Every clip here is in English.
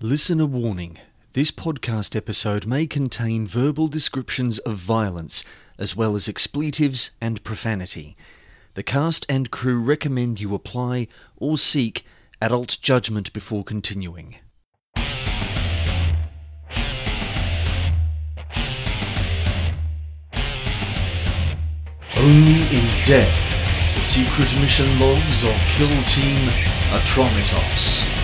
Listener warning this podcast episode may contain verbal descriptions of violence, as well as expletives and profanity. The cast and crew recommend you apply or seek adult judgment before continuing. Only in death, the secret mission logs of Kill Team Atromitos.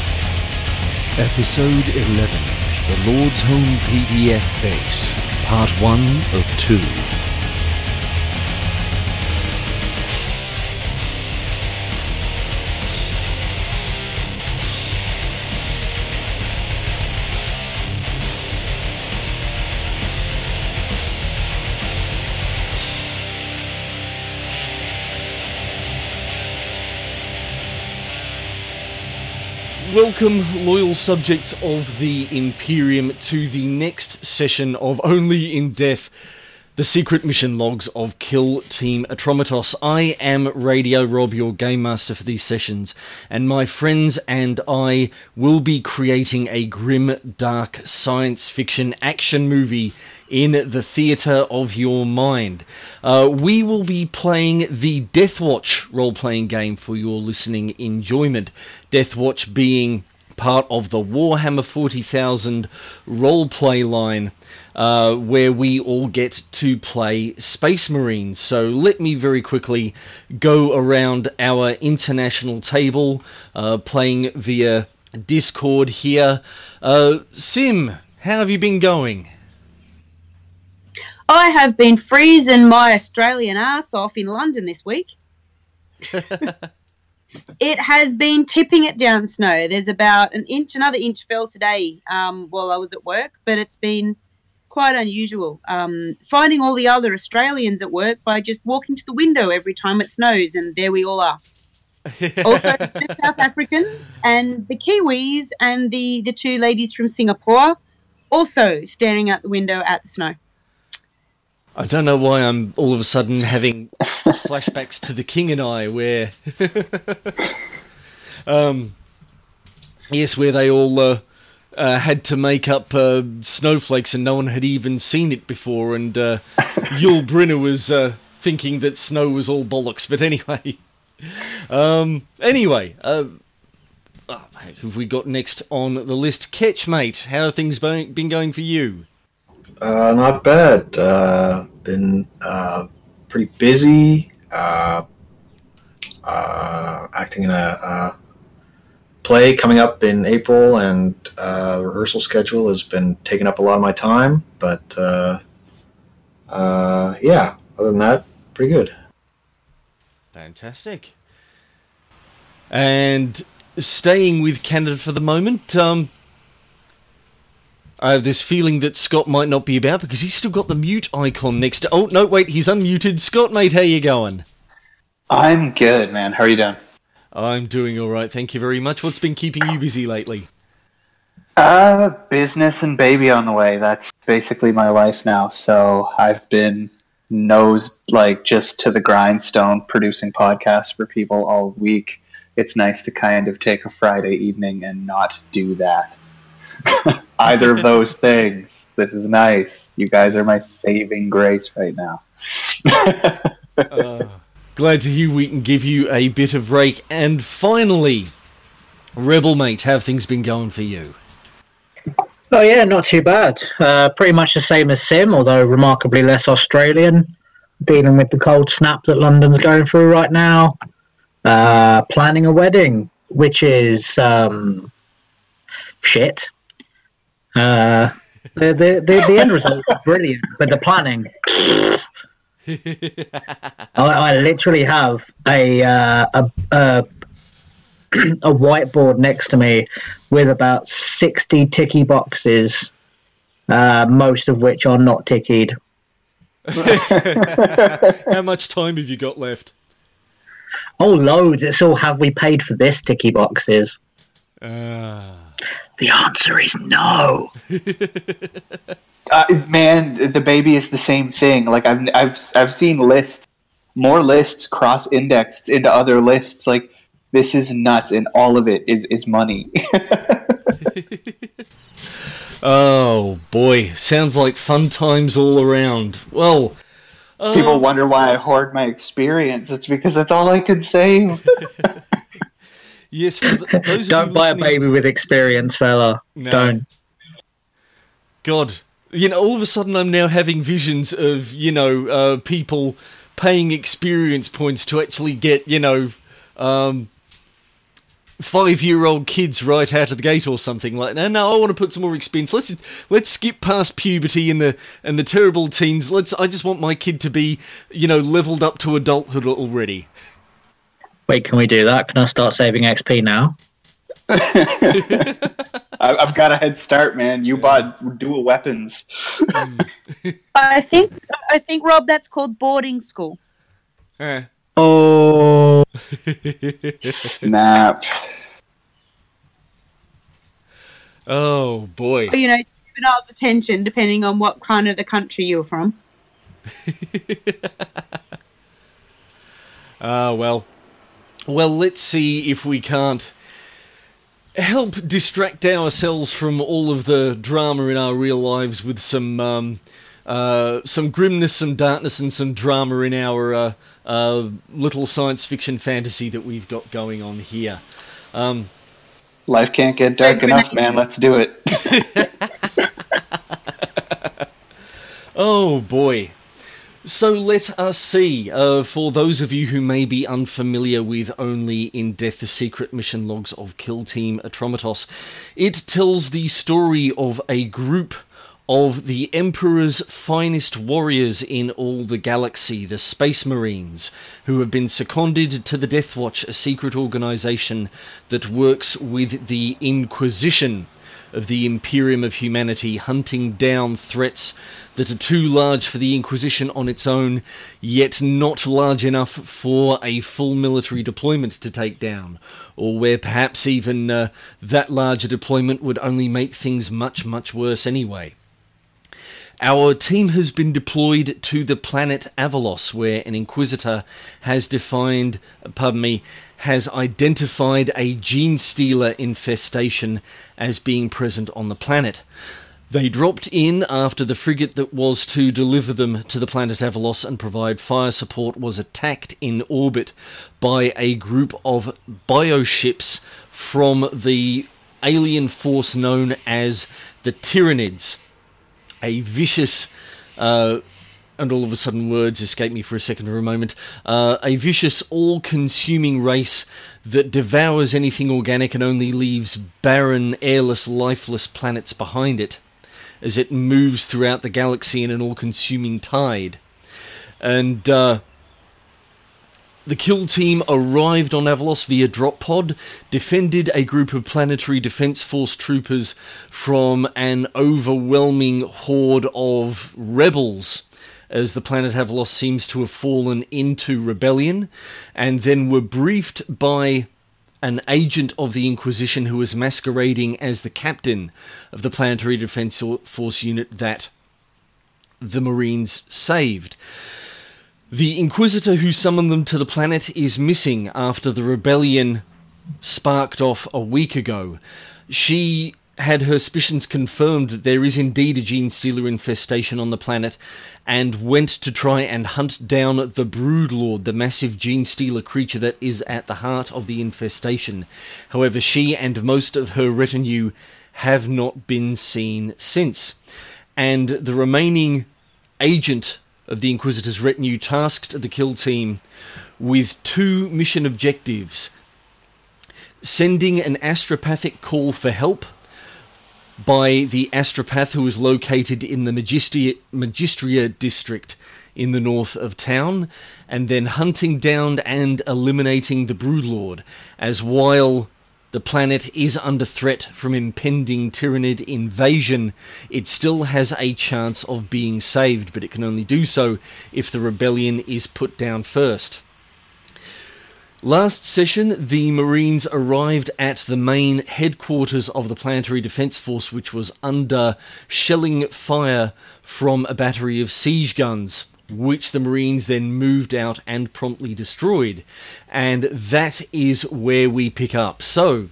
Episode 11 The Lordsholm PDF Base, Part 1 of 2. Welcome, loyal subjects of the Imperium, to the next session of Only in Death, the secret mission logs of Kill Team Atromitos. I am Radio Rob, your game master for these sessions, and my friends and I will be creating a grim, dark science fiction action movie in the theatre of your mind. Uh, we will be playing the Deathwatch role playing game for your listening enjoyment. Deathwatch being part of the Warhammer 40,000 role play line. Uh, where we all get to play Space Marines. So let me very quickly go around our international table, uh, playing via Discord here. Uh, Sim, how have you been going? I have been freezing my Australian ass off in London this week. it has been tipping it down snow. There's about an inch, another inch fell today um, while I was at work, but it's been quite unusual. Um, finding all the other Australians at work by just walking to the window every time it snows, and there we all are. also, the South Africans and the Kiwis and the, the two ladies from Singapore also staring out the window at the snow. I don't know why I'm all of a sudden having flashbacks to the King and I, where, um, yes, where they all uh, uh, had to make up uh, snowflakes and no one had even seen it before, and uh, Yul Brynner was uh, thinking that snow was all bollocks. But anyway, um, anyway, uh, oh, have we got next on the list? Ketch, mate, how have things been going for you? Uh, not bad. Uh, been uh, pretty busy. Uh, uh, acting in a uh, play coming up in April, and uh, the rehearsal schedule has been taking up a lot of my time. But uh, uh, yeah, other than that, pretty good. Fantastic. And staying with Canada for the moment, um, I have this feeling that Scott might not be about because he's still got the mute icon next to. Oh no, wait, he's unmuted. Scott, mate, how you going? I'm good, man. How are you doing? I'm doing all right, thank you very much. What's been keeping you busy lately? Uh, business and baby on the way. That's basically my life now. So I've been nose like just to the grindstone producing podcasts for people all week. It's nice to kind of take a Friday evening and not do that. Either of those things. This is nice. You guys are my saving grace right now. uh, glad to hear we can give you a bit of break. And finally, Rebel Mate, how things been going for you? Oh yeah, not too bad. Uh, pretty much the same as Sim, although remarkably less Australian. Dealing with the cold snap that London's going through right now. Uh, planning a wedding, which is um, shit. Uh, the, the, the, the end result is brilliant, but the planning. I, I, literally have a, uh, a, a a whiteboard next to me with about 60 ticky boxes, uh, most of which are not tickied. How much time have you got left? Oh, loads. It's all have we paid for this ticky boxes? Uh... The answer is no. uh, man, the baby is the same thing. Like I've I've I've seen lists, more lists cross-indexed into other lists. Like this is nuts, and all of it is is money. Oh boy, sounds like fun times all around. Well, People um, wonder why I hoard my experience. It's because that's all I could save. yes, for the, those Don't buy a baby with experience, fella. No. Don't. God, you know, all of a sudden I'm now having visions of you know uh, people paying experience points to actually get you know um, five-year-old kids right out of the gate or something like. No, no, I want to put some more experience. Let's let's skip past puberty and the and the terrible teens. Let's. I just want my kid to be you know leveled up to adulthood already. Wait, can we do that? Can I start saving XP now? I, I've got a head start, man. You bought dual weapons. I think I think Rob, that's called boarding school. Eh. Oh, Snap. Oh boy. You know, juvenile detention, depending on what kind of the country you're from. Ah, well. Well, let's see if we can't help distract ourselves from all of the drama in our real lives with some um, uh, some grimness, some darkness, and some drama in our uh, uh, little science fiction fantasy that we've got going on here. Um, Life can't get dark enough, man. Let's do it. Oh boy. So let us see. Uh, for those of you who may be unfamiliar with Only in Death the Secret Mission Logs of Kill Team Atromitos, it tells the story of a group of the Emperor's finest warriors in all the galaxy, the Space Marines, who have been seconded to the Death Watch, a secret organization that works with the Inquisition of the Imperium of Humanity, hunting down threats that are too large for the Inquisition on its own, yet not large enough for a full military deployment to take down, or where perhaps even uh, that larger deployment would only make things much, much worse anyway. Our team has been deployed to the planet Avalos, where an Inquisitor has defined, pardon me, has identified a gene stealer infestation as being present on the planet. They dropped in after the frigate that was to deliver them to the planet Avalos and provide fire support was attacked in orbit by a group of bioships from the alien force known as the Tyranids. A vicious, uh, and all of a sudden words escape me for a second or a moment, uh, a vicious, all consuming race that devours anything organic and only leaves barren, airless, lifeless planets behind it as it moves throughout the galaxy in an all consuming tide. And, uh, the kill team arrived on Avalos via drop pod, defended a group of planetary defense force troopers from an overwhelming horde of rebels, as the planet Avalos seems to have fallen into rebellion, and then were briefed by an agent of the Inquisition who was masquerading as the captain of the planetary defense force unit that the Marines saved. The Inquisitor who summoned them to the planet is missing after the rebellion sparked off a week ago. She had her suspicions confirmed that there is indeed a gene stealer infestation on the planet and went to try and hunt down the Broodlord, the massive gene stealer creature that is at the heart of the infestation. However, she and most of her retinue have not been seen since. And the remaining agent of the Inquisitor's retinue tasked the kill team with two mission objectives sending an astropathic call for help by the astropath who is located in the Magistria, Magistria district in the north of town, and then hunting down and eliminating the Broodlord, as while the planet is under threat from impending Tyranid invasion, it still has a chance of being saved, but it can only do so if the rebellion is put down first. Last session, the Marines arrived at the main headquarters of the Planetary Defense Force, which was under shelling fire from a battery of siege guns, which the Marines then moved out and promptly destroyed. And that is where we pick up. So,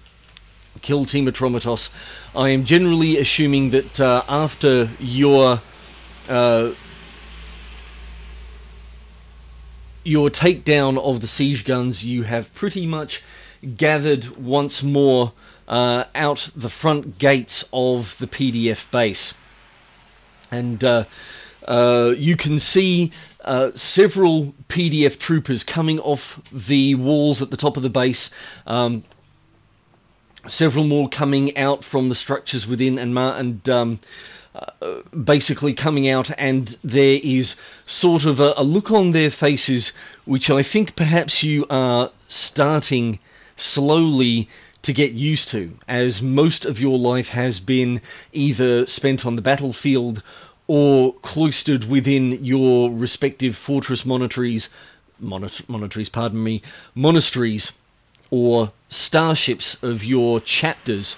Kill Team Atromitos. I am generally assuming that uh, after your uh, your takedown of the siege guns, you have pretty much gathered once more uh, out the front gates of the PDF base. And uh, uh, you can see uh, several PDF troopers coming off the walls at the top of the base. Um, several more coming out from the structures within, and and um, basically coming out, and there is sort of a, a, look on their faces, which I think perhaps you are starting slowly to get used to, as most of your life has been either spent on the battlefield or cloistered within your respective fortress monasteries, monasteries, pardon me, monasteries, or starships of your chapters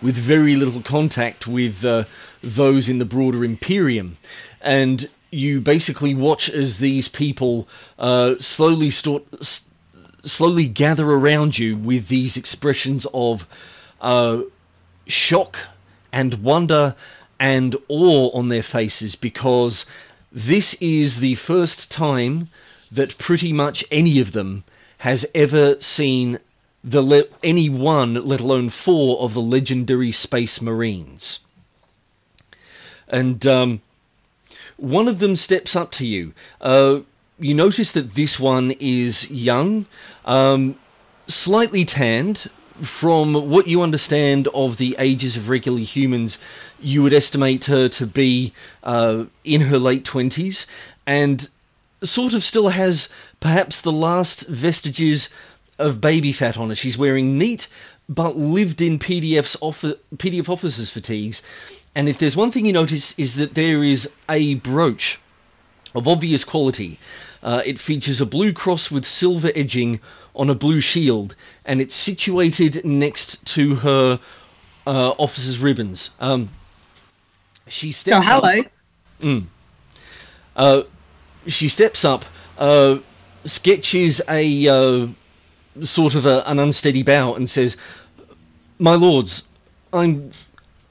with very little contact with uh, those in the broader Imperium. And you basically watch as these people uh, slowly start, s- slowly gather around you with these expressions of uh, shock and wonder and awe on their faces because this is the first time that pretty much any of them has ever seen the le- any one, let alone four, of the legendary Space Marines. And um, one of them steps up to you. Uh, you notice that this one is young, um, slightly tanned. From what you understand of the ages of regular humans, you would estimate her to be uh, in her late 20s and sort of still has perhaps the last vestiges of baby fat on her. She's wearing neat but lived in PDF's offi- PDF officers' fatigues. And if there's one thing you notice is that there is a brooch of obvious quality. Uh, it features a blue cross with silver edging on a blue shield, and it's situated next to her uh, officer's ribbons. Um, she steps. Oh, hello. Up, mm, uh, she steps up, uh, sketches a uh, sort of a, an unsteady bow and says, "My lords, I'm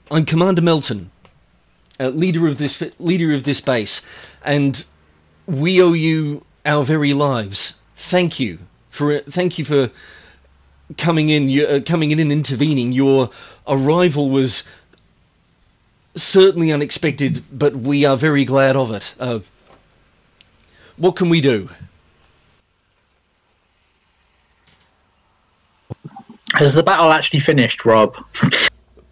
I'm Commander Melton, uh, leader of this leader of this base, and we owe you our very lives. Thank you for thank you for coming in, uh, coming in and intervening. Your arrival was." Certainly unexpected, but we are very glad of it. Uh, what can we do? Has the battle actually finished, Rob?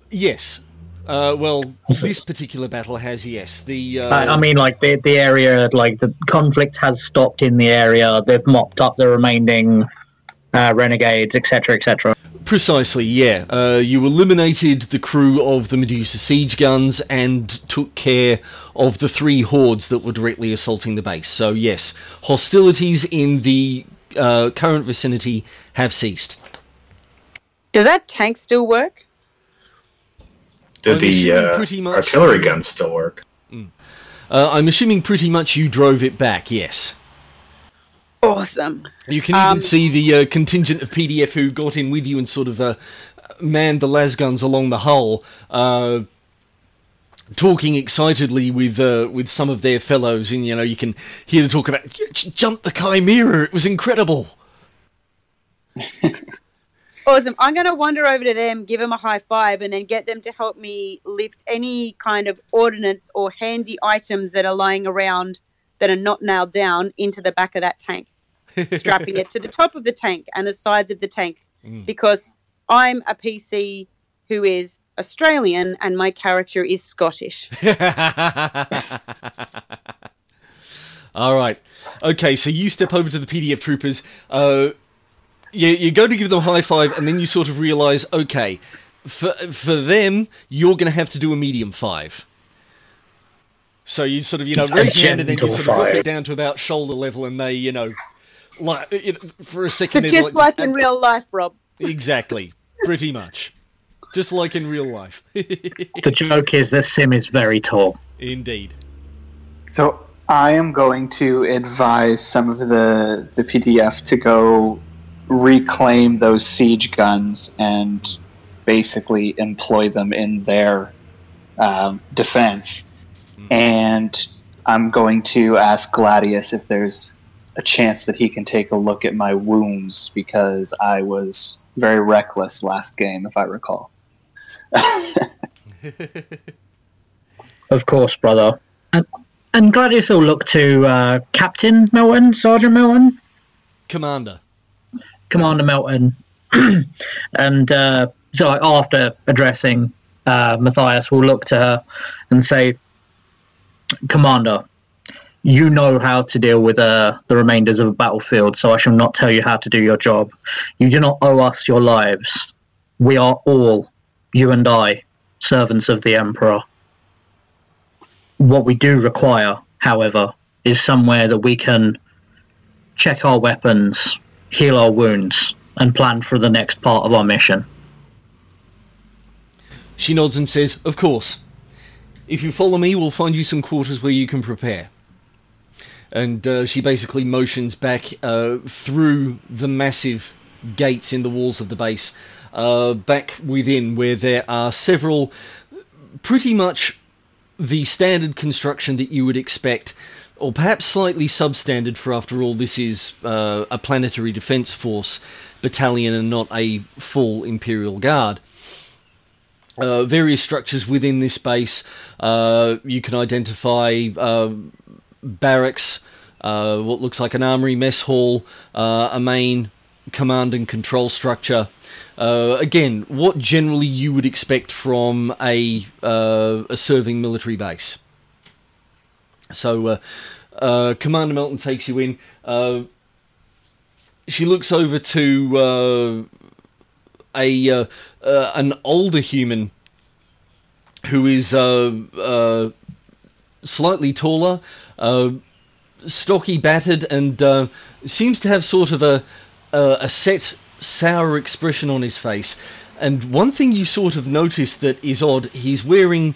Yes. Uh, well, this particular battle has yes. The uh, I, I mean, like the the area, like the conflict has stopped in the area. They've mopped up the remaining uh, renegades, etc., etc. Precisely, yeah. Uh, you eliminated the crew of the Medusa siege guns and took care of the three hordes that were directly assaulting the base. So, yes, hostilities in the uh, current vicinity have ceased. Does that tank still work? Did the uh, much- artillery guns still work? Uh, I'm assuming pretty much you drove it back, yes. Awesome. You can even Um, see the uh, contingent of PDF who got in with you and sort of uh, manned the las guns along the hull, uh, talking excitedly with uh, with some of their fellows. And you know, you can hear them talk about jump the chimera. It was incredible. Awesome. I'm going to wander over to them, give them a high five, and then get them to help me lift any kind of ordnance or handy items that are lying around that are not nailed down into the back of that tank, strapping it to the top of the tank and the sides of the tank Mm. because I'm a PC who is Australian and my character is Scottish. All right. Okay, so you step over to the PDF troopers. Uh, you, you go to give them a high five, and then you sort of realize, okay, for for them, you're going to have to do a medium five. So you sort of, you know, A raise your hand, and then you sort of drop it down to about shoulder level, and they, you know, like you know, for a second, they're just like in real life, Rob. exactly, pretty much, just like in real life, The joke is that Sim is very tall. indeed. So I am going to advise some of the the PDF to go reclaim those siege guns and basically employ them in their um, defense. And I'm going to ask Gladius if there's a chance that he can take a look at my wounds because I was very reckless last game, if I recall. Of course, brother. And, and Gladius will look to uh, Captain Melton, Sergeant Melton, Commander. Commander Melton, and uh, so after addressing uh, Matthias, will look to her and say, "Commander, you know how to deal with uh, the remainders of a battlefield, so I shall not tell you how to do your job. You do not owe us your lives. We are all, you and I, servants of the Emperor. What we do require, however, is somewhere that we can check our weapons, heal our wounds, and plan for the next part of our mission. She nods and says, Of course. If you follow me, we'll find you some quarters where you can prepare. And uh, she basically motions back uh, through the massive gates in the walls of the base, uh, back within where there are several pretty much the standard construction that you would expect, or perhaps slightly substandard for after all, this is uh, a planetary defense force battalion and not a full Imperial Guard. Uh, various structures within this base. Uh, you can identify uh, barracks, uh, what looks like an armory mess hall, uh, a main command and control structure. Again, what generally you would expect from a, a serving military base. So, Commander Melton takes you in. she looks over to a uh, uh, an older human who is uh, uh slightly taller, uh, stocky, battered, and uh, seems to have sort of a a set sour expression on his face. And one thing you sort of notice that is odd, he's wearing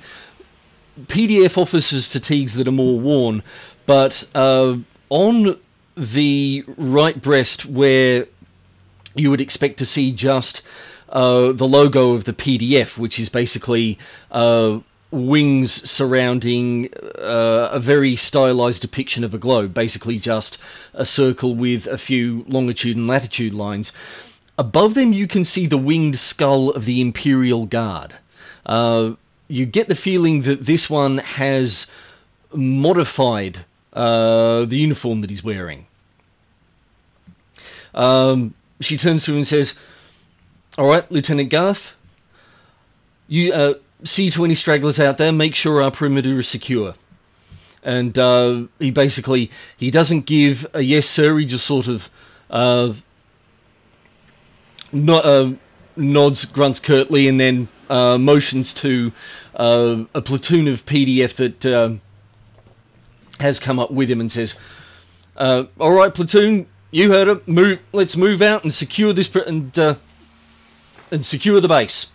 PDF officers' fatigues that are more worn, but on the right breast where you would expect to see just uh, the logo of the PDF, which is basically uh, wings surrounding uh, a very stylized depiction of a globe, basically just a circle with a few longitude and latitude lines. Above them, you can see the winged skull of the Imperial Guard. You get the feeling that this one has modified uh, the uniform that he's wearing. Um, she turns to him and says, all right, Lieutenant Garth. You uh, see to any stragglers out there. Make sure our perimeter is secure. And uh, he basically he doesn't give a yes sir. He just sort of uh, uh, nods, grunts curtly, and then uh, motions to uh, a platoon of PDF that uh, has come up with him and says, uh, "All right, platoon, you heard it. Move. Let's move out and secure this pr- and uh, and secure the base.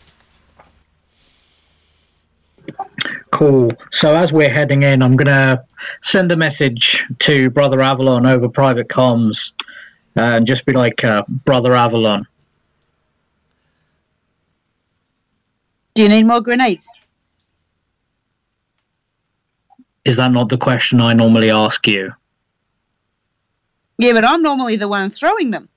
Cool. So as we're heading in, I'm gonna send a message to Brother Avalon over private comms, and just be like, uh, "Brother Avalon." Do you need more grenades? Is that not the question I normally ask you? Yeah, but I'm normally the one throwing them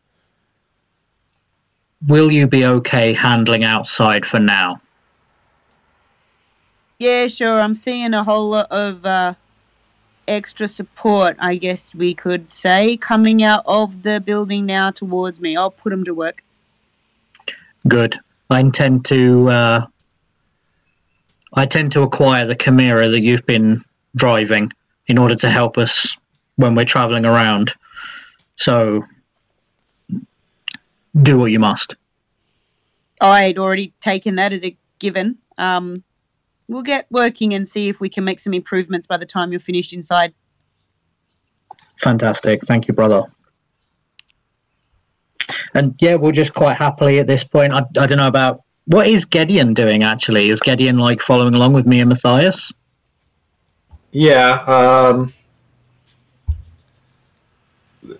will you be okay handling outside for now? Yeah, sure. I'm seeing a whole lot of uh, extra support, I guess we could say, coming out of the building now towards me. I'll put them to work. Good. I intend to. Uh, I tend to acquire the Chimera that you've been driving in order to help us when we're traveling around. So do what you must. I had already taken that as a given. Um, we'll get working and see if we can make some improvements by the time you're finished inside. Fantastic. Thank you, brother. And yeah, we'll just quite happily at this point. I, I don't know about what is Gideon doing actually? Is Gideon like following along with me and Matthias? Yeah. Um,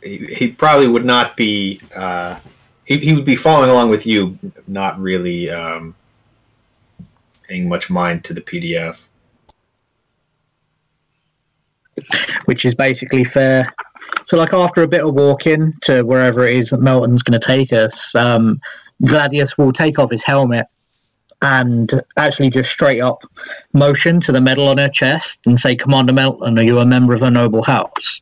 he, he probably would not be. Uh, he, he would be following along with you, not really um, paying much mind to the PDF. which is basically fair. So, like after a bit of walking to wherever it is that Melton's going to take us, um, Gladius will take off his helmet and actually just straight up motion to the medal on her chest and say, "Commander Melton, are you a member of a noble house?"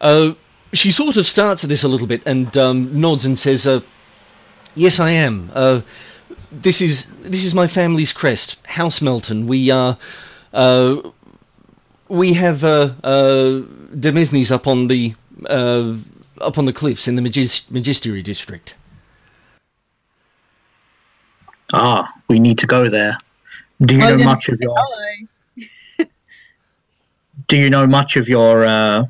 Uh, she sort of starts at this a little bit and um, nods and says, uh, "Yes, I am. Uh, this is this is my family's crest, House Melton. We are." Uh, we have uh, uh, Demesnes up on the uh, up on the cliffs in the Magis- Magistery district. Ah, we need to go there. Do you I was know much of your Hello. Do you know much of your uh,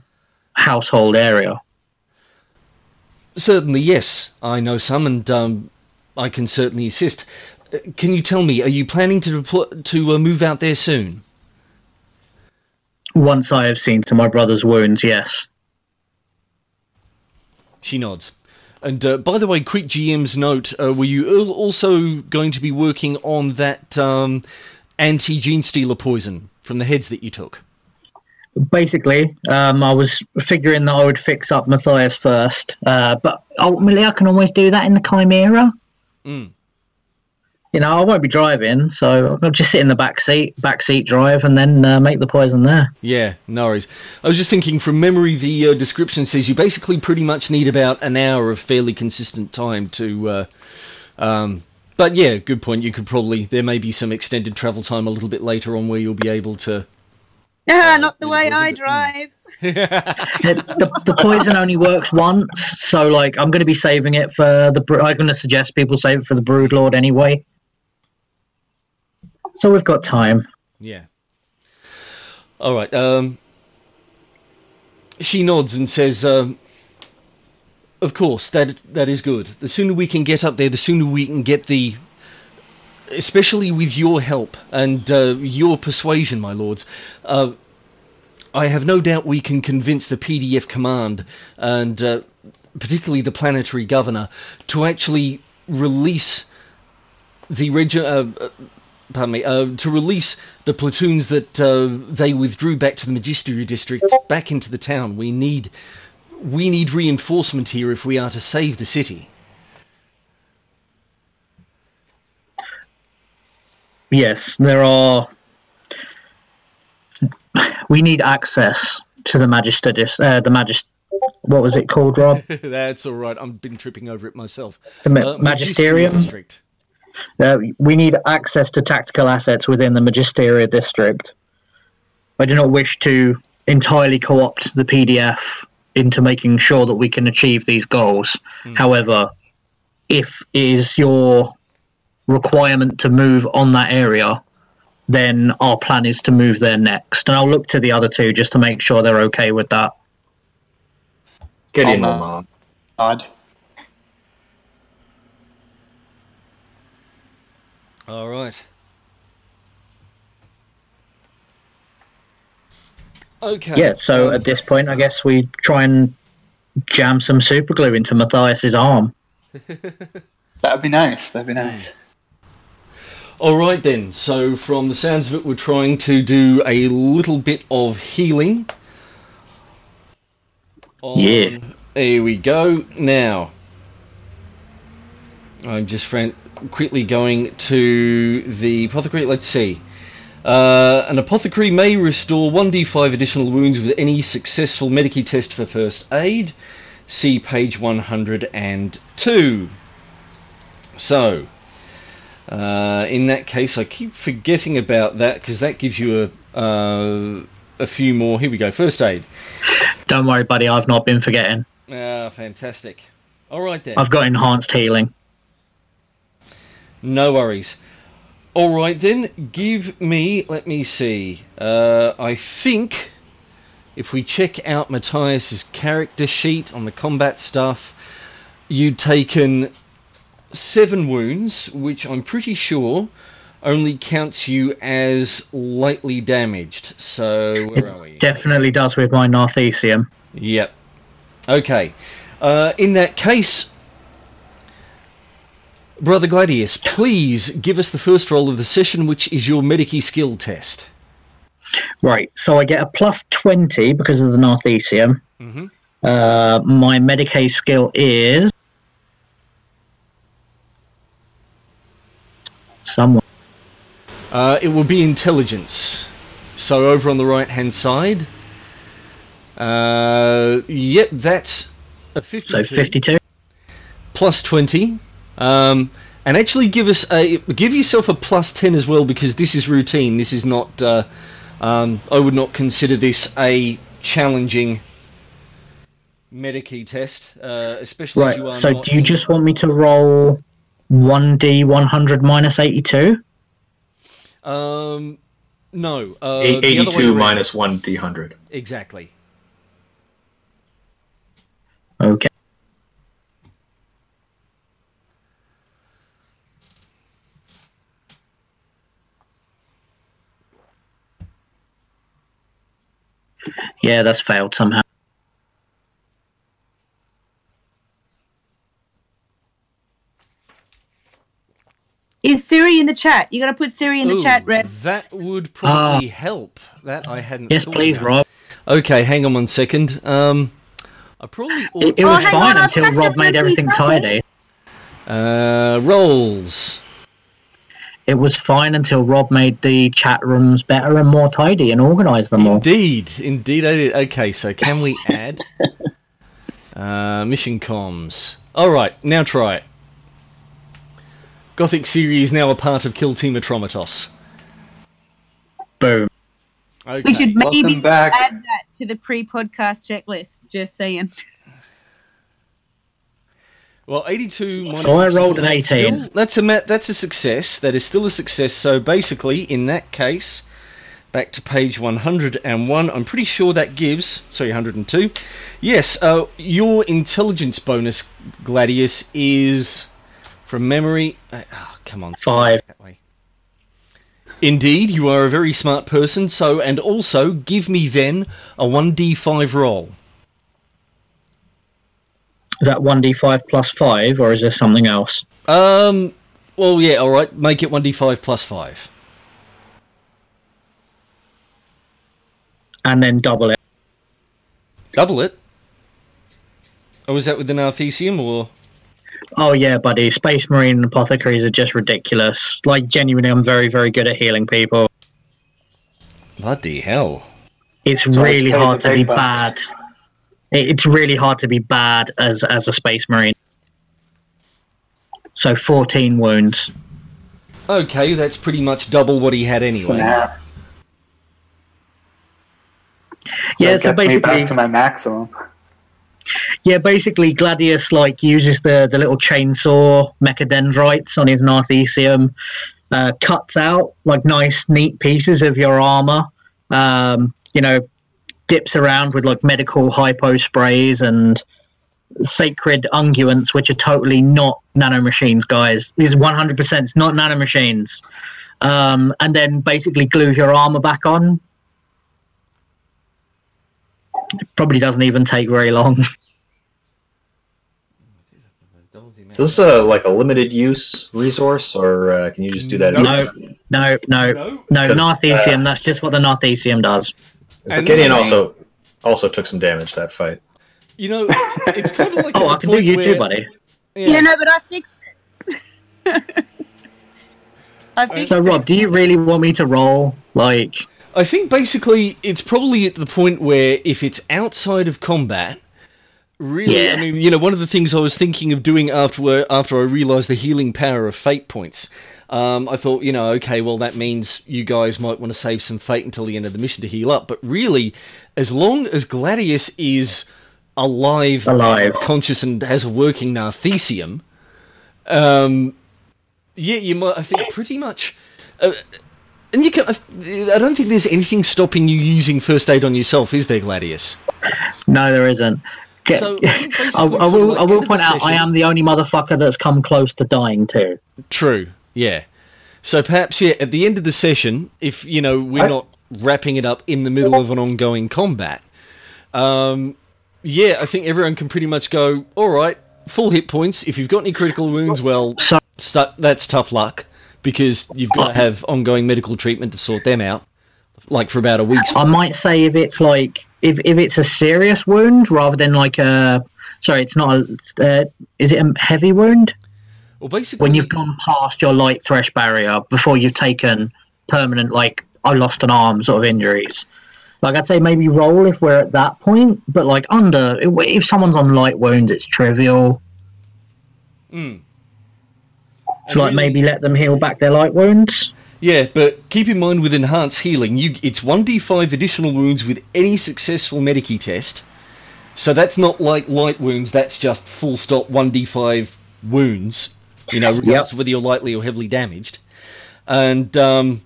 household area? Certainly, yes, I know some, and um, I can certainly assist. Uh, Can you tell me, are you planning to deplo- to uh, move out there soon? Once I have seen to my brother's wounds, yes. She nods. And uh, by the way, quick GM's note: uh, Were you also going to be working on that um, anti-gene stealer poison from the heads that you took? basically, um, I was figuring that I would fix up Matthias first, uh, but ultimately I can always do that in the Chimera. Mm. You know, I won't be driving, so I'll just sit in the back seat, back seat drive, and then uh, make the poison there. Yeah, no worries. I was just thinking, from memory, the uh, description says you basically pretty much need about an hour of fairly consistent time to. Uh, um, but yeah, good point. You could probably there may be some extended travel time a little bit later on where you'll be able to. Ah, not the way was a I bit- drive. the, the, the poison only works once, so like I'm going to be saving it for the. Bro- I'm going to suggest people save it for the Brood Lord anyway. So we've got time. Yeah. All right. Um, she nods and says, um, "Of course, that that is good. The sooner we can get up there, the sooner we can get the, especially with your help and uh, your persuasion, my lords. Uh, I have no doubt we can convince the PDF command and uh, particularly the planetary governor to actually release the regi- uh, pardon me, uh, to release the platoons that uh, they withdrew back to the Magistery district back into the town. We need we need reinforcement here if we are to save the city. Yes, there are. We need access to the Magister. Uh, the Magist. What was it called, Rob? That's all right. I've been tripping over it myself. The ma- Uh, Magisterium. district. Uh, we need access to tactical assets within the Magisteria district. I do not wish to entirely co opt the PDF into making sure that we can achieve these goals. However, if it is your requirement to move on that area, then our plan is to move there next. And I'll look to the other two just to make sure they're okay with that. Get in, no. Mom. Odd. All right. Okay. Yeah, so um, at this point, I guess we try and jam some super glue into Matthias's arm. That'd be nice. That'd be nice. All right then. So from the sounds of it, we're trying to do a little bit of healing. On- Yeah. There we go. Now, I'm just fran- quickly going to the apothecary. Let's see. Uh, an apothecary may restore 1d5 additional wounds with any successful Medicae test for first aid. See page 102. So, uh, in that case, I keep forgetting about that because that gives you a uh, a few more. Here we go. First aid. Don't worry, buddy, I've not been forgetting. Ah, fantastic. All right then. I've got enhanced healing. No worries. All right then. Give me. Let me see. Uh, I think if we check out Matthias's character sheet on the combat stuff, you'd taken seven wounds, which I'm pretty sure only counts you as lightly damaged. So where are we? Definitely does with my Narthecium. Yep. Okay. Uh, in that case, Brother Gladius, please give us the first roll of the session, which is your Medicae skill test. Right, so I get a plus 20 because of the Narthecium. Mhm. Uh, my Medicae skill is. Someone. Uh, it will be intelligence. So over on the right hand side. Uh, yep, that's a 52. So 52. plus 20 um, and actually give us a give yourself a plus 10 as well because this is routine this is not uh, um, i would not consider this a challenging Medicae test uh, especially as you Right, are so not do you just want me to roll 1d100 minus 82? um no uh, Eight- the other way 82 minus 1 d100. exactly Okay. Yeah, that's failed somehow. Is Siri in the chat? You got to put Siri in the Ooh, chat, Red. that would probably help that i hadn't Yes, please, about. Rob. okay hang on one second um i probably ought It, it Oh, was hang fine on, until Rob made everything these tidy. uh rolls It was fine until Rob made the chat rooms better and more tidy and organised them all. Indeed, indeed Okay, so can we add uh, mission comms? All right, now try it. Gothic Siri is now a part of Kill Team Atromitos. Boom. Okay. We should maybe Welcome back. add that to the pre-podcast checklist. Just saying. Well, 82 minus So I rolled an 18. Still, that's a that's a success. That is still a success. So basically, in that case, back to page 101. I'm pretty sure that gives sorry 102. Yes, uh, your intelligence bonus, Gladius, is from memory. Uh, oh, come on, Five. That way. Indeed, you are a very smart person. So, and also give me then a 1d5 roll. Is that 1d5 plus 5 or is there something else? Um. Well, yeah. All right. Make it 1d5 plus five. And then double it. Double it. Oh, was that with the Narthecium or? Oh yeah, buddy. Space Marine apothecaries are just ridiculous. Like genuinely, I'm very, very good at healing people. Bloody hell! It's So I really hard to be bucks. bad. It- It's really hard to be bad as as a Space Marine. So 14 wounds. Okay, that's pretty much double what he had anyway. Snap. So Yeah, it so gets me basically- back to my maximum. Yeah, basically Gladius like uses the the little chainsaw mechadendrites on his Narthecium, uh, cuts out like nice neat pieces of your armor. Um, you know, dips around with like medical hypo sprays and sacred unguents, which are totally not nanomachines, guys. These 100% not nanomachines. Um, and then basically glues your armor back on. Probably doesn't even take very long. Is this a, like a limited use resource, or uh, can you just do that? No, no, no, No. no. 'Cause, Narthecium. uh, that's just what the Narthecium does. And Gideon this also also took some damage that fight. You know, it's kind of like. Oh, at I can do you where- too, buddy. Yeah. Yeah, no, but I fixed it. I fixed So, it. Rob, do you really want me to roll? Like, I think basically it's probably at the point where if it's outside of combat, really, Yeah. I mean, you know, one of the things I was thinking of doing after after I realised the healing power of fate points, um, I thought, you know, okay, well that means you guys might want to save some fate until the end of the mission to heal up. But really, as long as Gladius is alive, Alive. and conscious, and has a working Narthecium, um, yeah, you might. I think pretty much. Uh, and you can. I don't think there's anything stopping you using first aid on yourself, is there, Gladius? no, there isn't. Get- So, I I, will. like I will point out, I am the only motherfucker that's come close to dying too. True. Yeah. So perhaps yeah, at the end of the session, if you know we're I- not wrapping it up in the middle of an ongoing combat, um, yeah, I think everyone can pretty much go. All right, full hit points. If you've got any critical wounds, well, that's tough luck because you've got to have ongoing medical treatment to sort them out, like for about a week. I might say if it's like if if it's a serious wound rather than like a sorry, it's not a. Uh, is it a heavy wound? Well, basically, When you've gone past your light thresh barrier before you've taken permanent like I lost an arm sort of injuries. Like I'd say maybe roll if we're at that point, but like under if someone's on light wounds, it's trivial. Mm. So like really- maybe let them heal back their light wounds. Yeah, but keep in mind with enhanced healing, you it's one d five additional wounds with any successful Medicae test. So that's not like light wounds. That's just full stop one d five wounds. You know, regardless of whether you're lightly or heavily damaged. And um,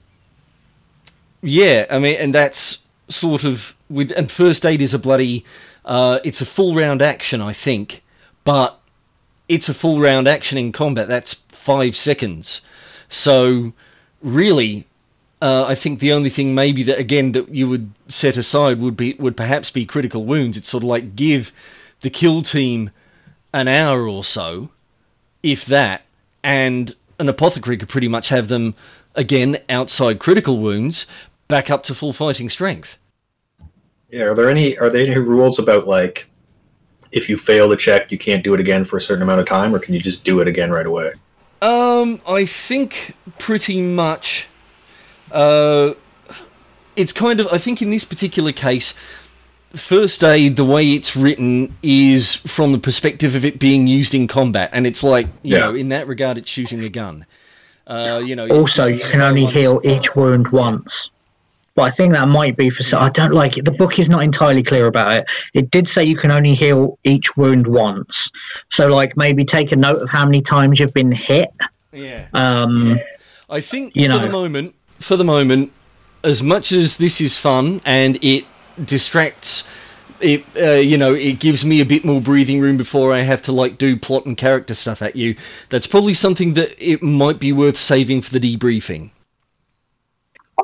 yeah, I mean, and that's sort of with and first aid is a bloody. Uh, it's a full round action, I think, but it's a full round action in combat. That's five seconds. So really, uh, I think the only thing maybe that again that you would set aside would be would perhaps be critical wounds. It's sort of like give the kill team an hour or so, if that, and an apothecary could pretty much have them again outside critical wounds back up to full fighting strength. Yeah, are there any are there any rules about like if you fail the check, you can't do it again for a certain amount of time, or can you just do it again right away? Um, I think pretty much. Uh, it's kind of. I think in this particular case, first aid, the way it's written, is from the perspective of it being used in combat, and it's like you Yeah. know, in that regard, it's shooting a gun. Uh, you know. Also, you can only once. heal each wound once. But I think that might be for. so- I don't like it. The book is not entirely clear about it. It did say you can only heal each wound once. So, like, maybe take a note of how many times you've been hit. Yeah. Um, I think You for know. the moment, for the moment, as much as this is fun and it distracts, it uh, you know it gives me a bit more breathing room before I have to like do plot and character stuff at you. That's probably something that it might be worth saving for the debriefing.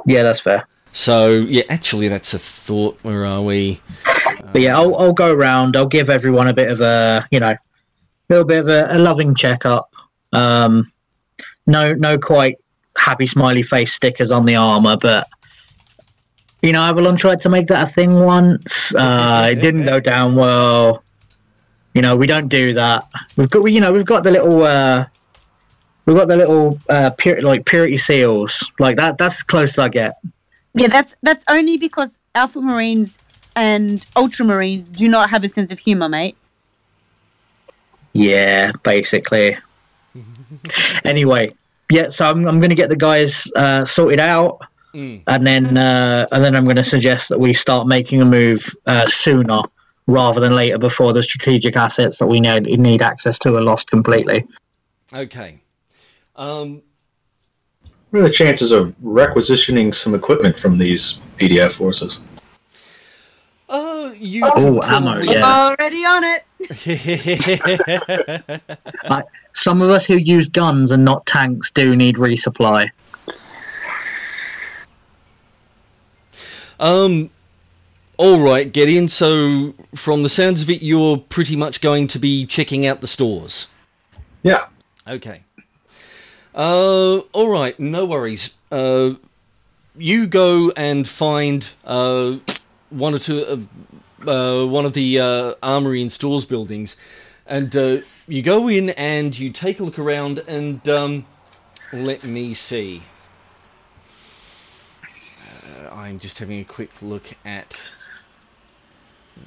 yeah, that's fair. So yeah, actually, that's a thought. Where are we? But yeah, I'll, I'll go around. I'll give everyone a bit of a, you know, a little bit of a, a loving checkup. Um, no, no, quite happy smiley face stickers on the armor, but you know, Avalon tried to make that a thing once. Uh, it didn't go down well. You know, we don't do that. We've got, we, you know, we've got the little, uh, we've got the little, uh, pur- like purity seals, like that. That's as close as I get. Yeah, that's that's only because Alpha Marines and Ultramarines do not have a sense of humor, mate. Yeah, basically. anyway, yeah, so I'm, I'm going to get the guys uh, sorted out, Mm. and then uh, and then I'm going to suggest that we start making a move uh, sooner rather than later before the strategic assets that we need need access to are lost completely. Okay. Um, What are the chances of requisitioning some equipment from these PDF forces? uh, you. Oh, can ammo, yeah. Already on it. Some of us who use guns and not tanks do need resupply. Um, all right, get in. So, from the sounds of it, you're pretty much going to be checking out the stores. Yeah. Okay. Uh, all right, no worries. Uh, you go and find uh, one or two, uh, uh, one of the uh, armory and stores buildings, and uh, you go in and you take a look around and um, let me see. I'm just having a quick look at.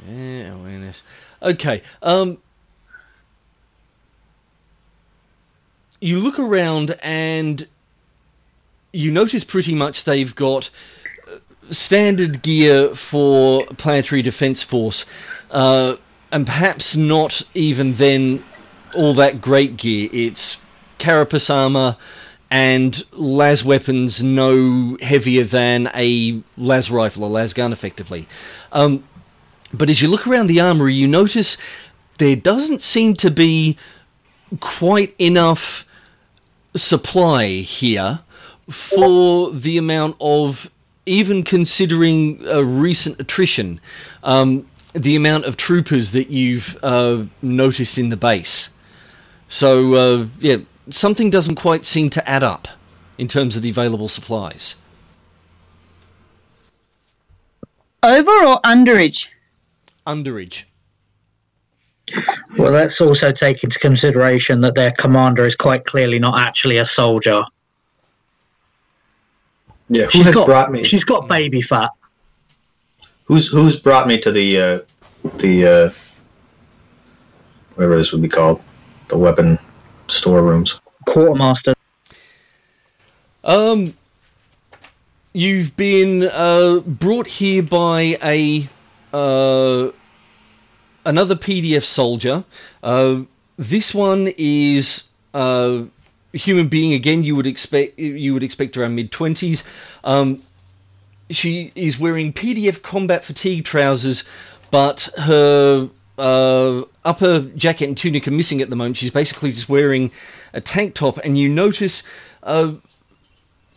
Yeah, awareness. Okay. Um, you look around and you notice pretty much they've got uh, standard gear for planetary defense force uh, and perhaps not even then all that great gear it's carapace armor and las weapons no heavier than a las rifle or las gun effectively. Um, but as you look around the armory you notice there doesn't seem to be quite enough supply here for the amount of even considering a recent attrition um, the amount of troopers that you've uh, noticed in the base. So uh, yeah something doesn't quite seem to add up in terms of the available supplies. Over or underage? Underage. Well, let's also take into consideration that their commander is quite clearly not actually a soldier. Yeah, who She's has got brought me? she's got baby fat. Who's who's brought me to the uh, the uh, whatever this would be called, the weapon storerooms? Quartermaster. Um, you've been uh, brought here by a uh, another PDF soldier. Uh, this one is uh, a human being again. You would expect you would expect around mid twenties. Um, she is wearing PDF combat fatigue trousers, but her uh, upper jacket and tunic are missing at the moment. She's basically just wearing a tank top, and you notice. Uh,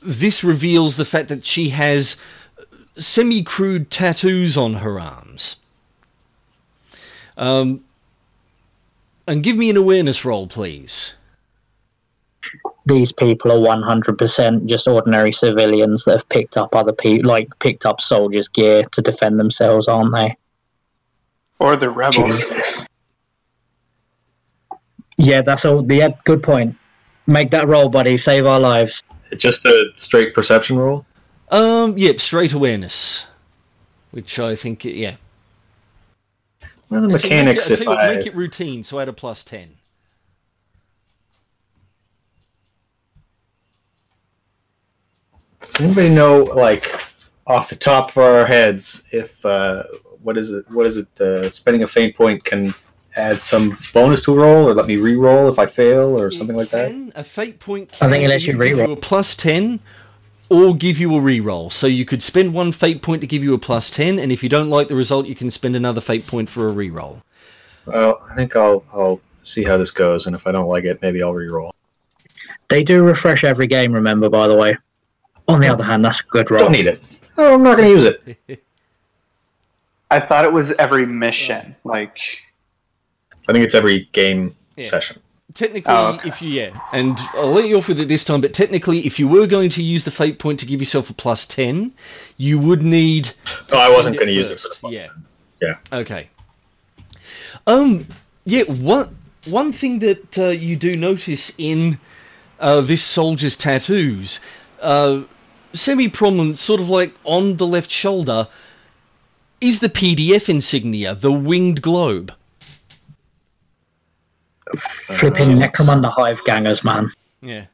this reveals the fact that she has semi crude tattoos on her arms. Um, and give me an awareness roll, please. These people are one hundred percent just ordinary civilians that have picked up other people, like picked up soldiers' gear to defend themselves, aren't they? Or the rebels. Jesus. Yeah, that's all. Yeah, good point. Make that roll, buddy. Save our lives. Just a straight perception roll. Um, yep, straight awareness. Which I think, yeah. Well, the Actually, mechanics. Make it, If I'll tell you what, I make it routine, so add a plus 10. does anybody know, like, off the top of our heads, if uh, what is it? What is it? Uh, spending a fate point can add some bonus to a roll, or let me re-roll if I fail, or something like that. A fate point I can think it lets you either give reroll. you a plus 10 or give you a re-roll. So you could spend one fate point to give you a plus 10, and if you don't like the result, you can spend another fate point for a reroll. Well, I think I'll I'll see how this goes, and if I don't like it, maybe I'll re-roll. They do refresh every game. Remember, by the way. On the other hand, that's a good roll. Don't need it. Oh, I'm not going to use it. I thought it was every mission. Like, I think it's every game Yeah. session. Technically, Oh, okay. if you yeah, and I'll let you off with it this time. But technically, if you were going to use the fate point to give yourself a plus ten, you would need. No, I wasn't going to use it for this one. Yeah. Yeah. Okay. Um. Yeah. One one thing that uh, you do notice in uh, this soldier's tattoos, uh, semi-prominent, sort of like on the left shoulder, is the PDF insignia, the winged globe. Flipping Necromunda hive gangers, man. Yeah.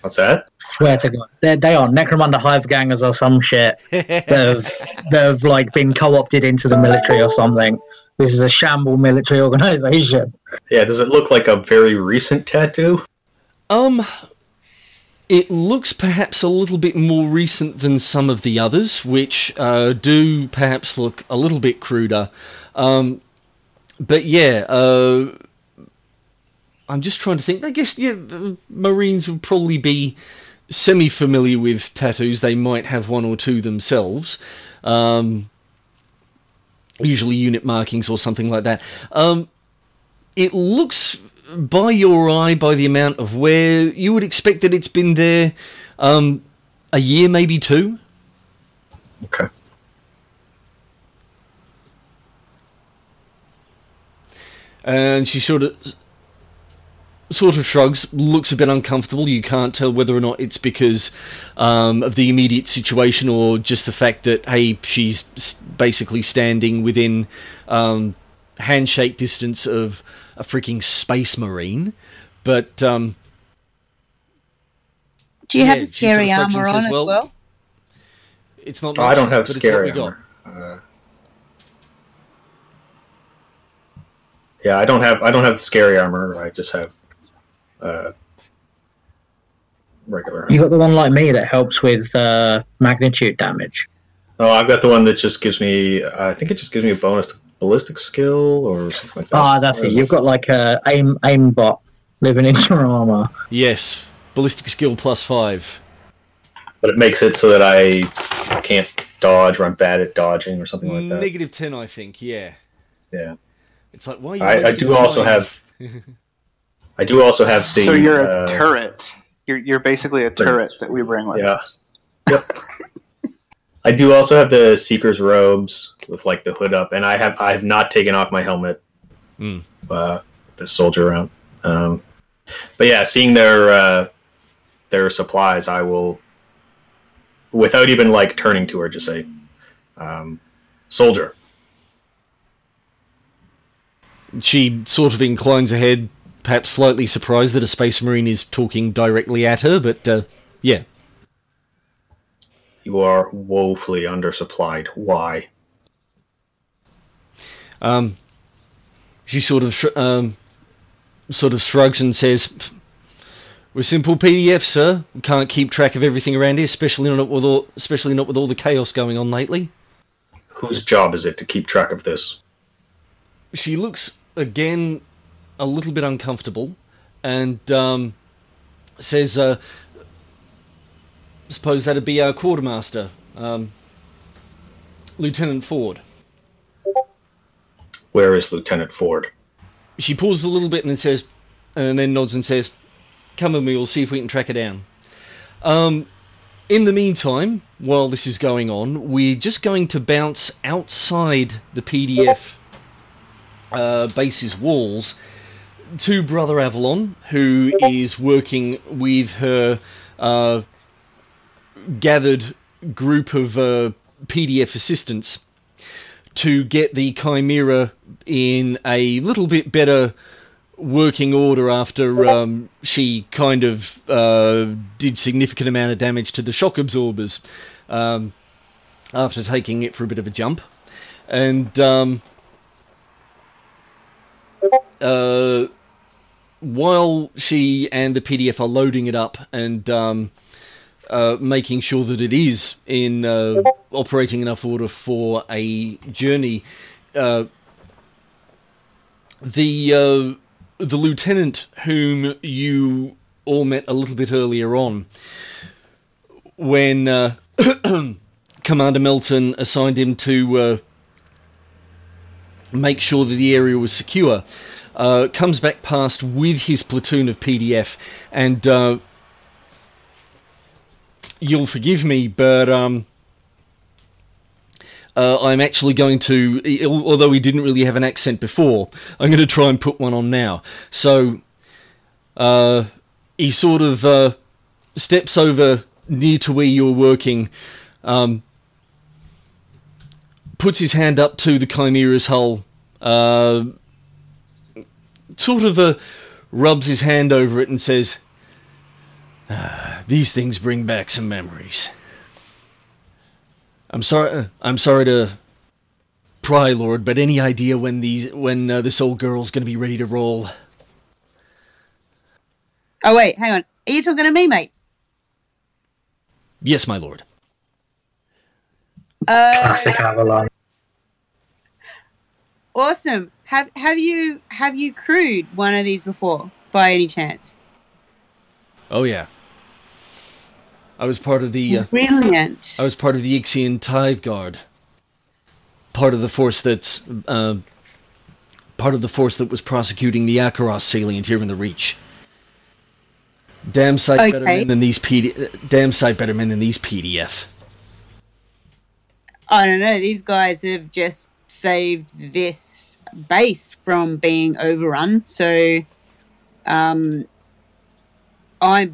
What's that? Swear to God, they they are Necromunda hive gangers or some shit. They've they've like been co-opted into the military or something. This is a shamble military organization. Yeah, does it look like a very recent tattoo? Um, it looks perhaps a little bit more recent than some of the others, which uh, do perhaps look a little bit cruder. Um, but yeah, uh, I'm just trying to think. I guess yeah, Marines would probably be semi-familiar with tattoos. They might have one or two themselves. Um, usually unit markings or something like that. Um, it looks by your eye, by the amount of wear, you would expect that it's been there um, a year, maybe two. Okay. And she sort of sort of shrugs, looks a bit uncomfortable. You can't tell whether or not it's because um, of the immediate situation or just the fact that hey, she's basically standing within um, handshake distance of a freaking space marine. But um, Do you Yeah, have the scary sort of armor on says, as well, well? it's not. Oh, I don't have but scary we got. armor. Uh, yeah, I don't have I don't have the scary armor. I just have uh, regular. You got the one like me that helps with uh, magnitude damage. Oh, I've got the one that just gives me. Uh, I think it just gives me a bonus to ballistic skill or something like that. Ah, that's it. You've got like a aim aim bot living in your armor. Yes, ballistic skill plus five. but it makes it so that I can't dodge or I'm bad at dodging or something like that. Negative ten, I think. Yeah, Yeah. it's like why? Are you I, I do also time? have I do also have the. so you're a uh, turret. You're you're basically a turret that we bring with Yeah. us. Yep. I do also have the seeker's robes with like the hood up, and I have I have not taken off my helmet. Hmm. Uh, the soldier around. Um, but yeah, seeing their uh, their supplies, I will, without even like turning to her, just say, um, "Soldier." She sort of inclines her head, perhaps slightly surprised that a space marine is talking directly at her, but uh, yeah. You are woefully undersupplied. Why? Um, she sort of sh- um, sort of shrugs and says, "We're simple PDF, sir. We can't keep track of everything around here, especially not with all, especially not with all the chaos going on lately." Whose job is it to keep track of this? She looks again a little bit uncomfortable, and um, says, uh, "Suppose that'd be our quartermaster, um, Lieutenant Ford." Where is Lieutenant Ford? she pauses a little bit and then says, and then nods and says, "Come with me. We'll see if we can track her down." Um, in the meantime, while this is going on, we're just going to bounce outside the PDF uh, base's walls to Brother Avalon, who is working with her uh, gathered group of uh, PDF assistants to get the Chimera in a little bit better working order after um, she kind of uh, did significant amount of damage to the shock absorbers um, after taking it for a bit of a jump. And um, uh, while she and the PDF are loading it up and um, uh, making sure that it is in uh, operating enough order for a journey. Uh, the uh, the lieutenant whom you all met a little bit earlier on, when uh, Commander Melton assigned him to make sure that the area was secure, comes back past with his platoon of PDF and you'll forgive me, but um, uh, I'm actually going to, although he didn't really have an accent before, I'm going to try and put one on now. So uh, he sort of uh, steps over near to where you're working, um, puts his hand up to the Chimera's hull, uh, sort of uh, rubs his hand over it and says, these things bring back some memories. I'm sorry. uh, I'm sorry to pry, Lord, but any idea when these when uh, this old girl's going to be ready to roll? Oh wait, hang on. Are you talking to me, mate? Yes, my lord. Uh, Classic Avalon. awesome. Have have you have you crewed one of these before, by any chance? Oh yeah. I was part of the. Uh, Brilliant. I was part of the Ixian Tithe Guard. Part of the force that's. Uh, part of the force that was prosecuting the Acheros salient here in the Reach. Damn sight better Okay. men than these PD. Damn sight better men than these PDF. I don't know. These guys have just saved this base from being overrun. So, um, I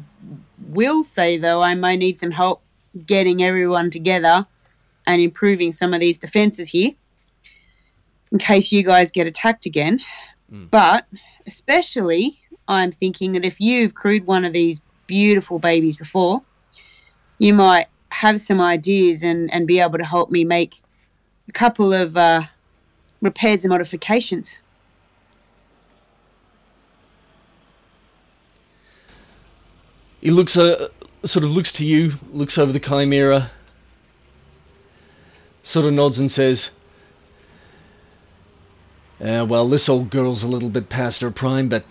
will say though, I might need some help getting everyone together and improving some of these defenses here in case you guys get attacked again. But especially, I'm thinking that if you've crewed one of these beautiful babies before, you might have some ideas and, and be able to help me make a couple of uh, repairs and modifications. He looks uh, sort of looks to you, looks over the chimera, sort of nods and says, uh, "Well, this old girl's a little bit past her prime, but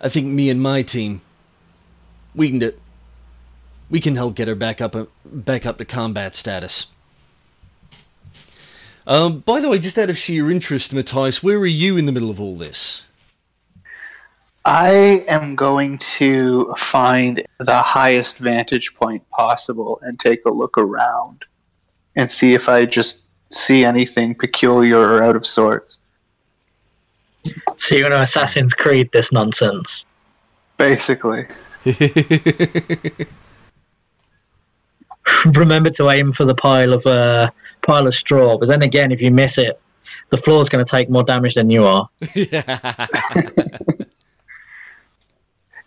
I think me and my team, we can do, we can help get her back up, uh, back up to combat status." Um, by the way, just out of sheer interest, Matthias, where are you in the middle of all this? I am going to find the highest vantage point possible and take a look around and see if I just see anything peculiar or out of sorts. So you're going to Assassin's Creed this nonsense. Basically. Remember to aim for the pile of uh, pile of straw, but then again, if you miss it, the floor's going to take more damage than you are.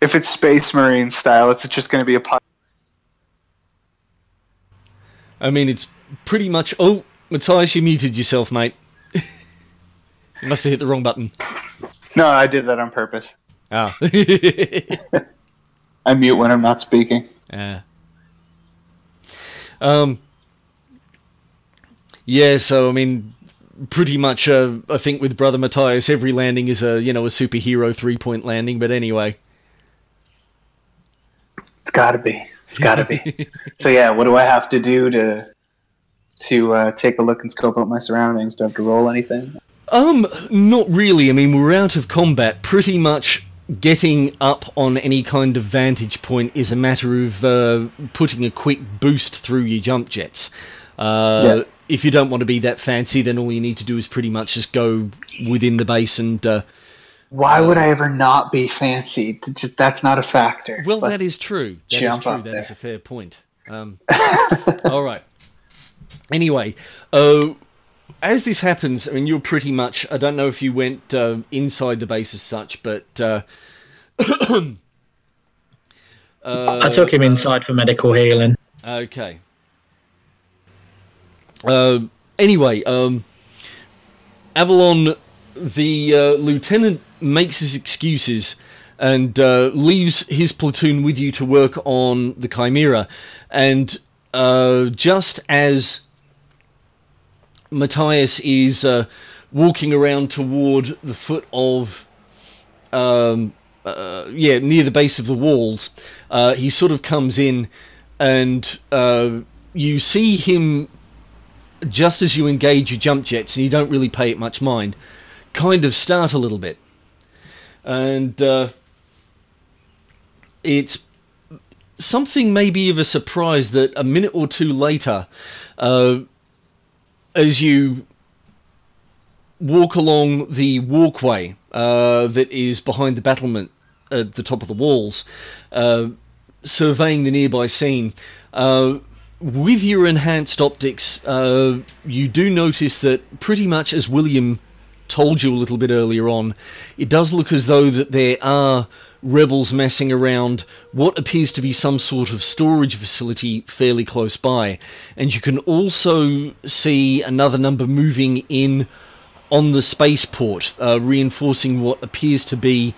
If it's Space Marine style, it's just going to be a pile. I mean, it's pretty much. Oh, Matthias, you muted yourself, mate. you must have hit the wrong button. No, I did that on purpose. Ah. I mute when I'm not speaking. Yeah. Um. Yeah, so I mean, pretty much. Uh, I think with brother Matthias, every landing is a you know a superhero three point landing. But anyway, It's got to be. It's got to be. so yeah, what do I have to do to to uh, take a look and scope out my surroundings? Do I have to roll anything? um, not really. I mean, we're out of combat. Pretty much getting up on any kind of vantage point is a matter of uh, putting a quick boost through your jump jets. Uh, Yeah. If you don't want to be that fancy, then all you need to do is pretty much just go within the base and. Why would I ever not be fancy? Just, that's not a factor. Well, that Let's- is true. That is jump true. up That is a fair point. Um, all right. Anyway, uh, as this happens, I mean, you're pretty much. I don't know if you went uh, inside the base as such, but. Uh, uh, I took him inside for medical healing. Okay. Uh, anyway, um, Avalon, the uh, lieutenant makes his excuses and uh, leaves his platoon with you to work on the Chimera. And uh, just as Matthias is uh, walking around toward the foot of um, uh, yeah, near the base of the walls, uh, he sort of comes in, and uh, you see him just as you engage your jump jets, and you don't really pay it much mind, kind of start a little bit, and uh, it's something maybe of a surprise that a minute or two later, uh, as you walk along the walkway uh, that is behind the battlement at the top of the walls, uh, surveying the nearby scene. Uh, with your enhanced optics, uh, you do notice that pretty much as William told you a little bit earlier on, it does look as though that there are rebels messing around what appears to be some sort of storage facility fairly close by. And you can also see another number moving in on the spaceport, uh, reinforcing what appears to be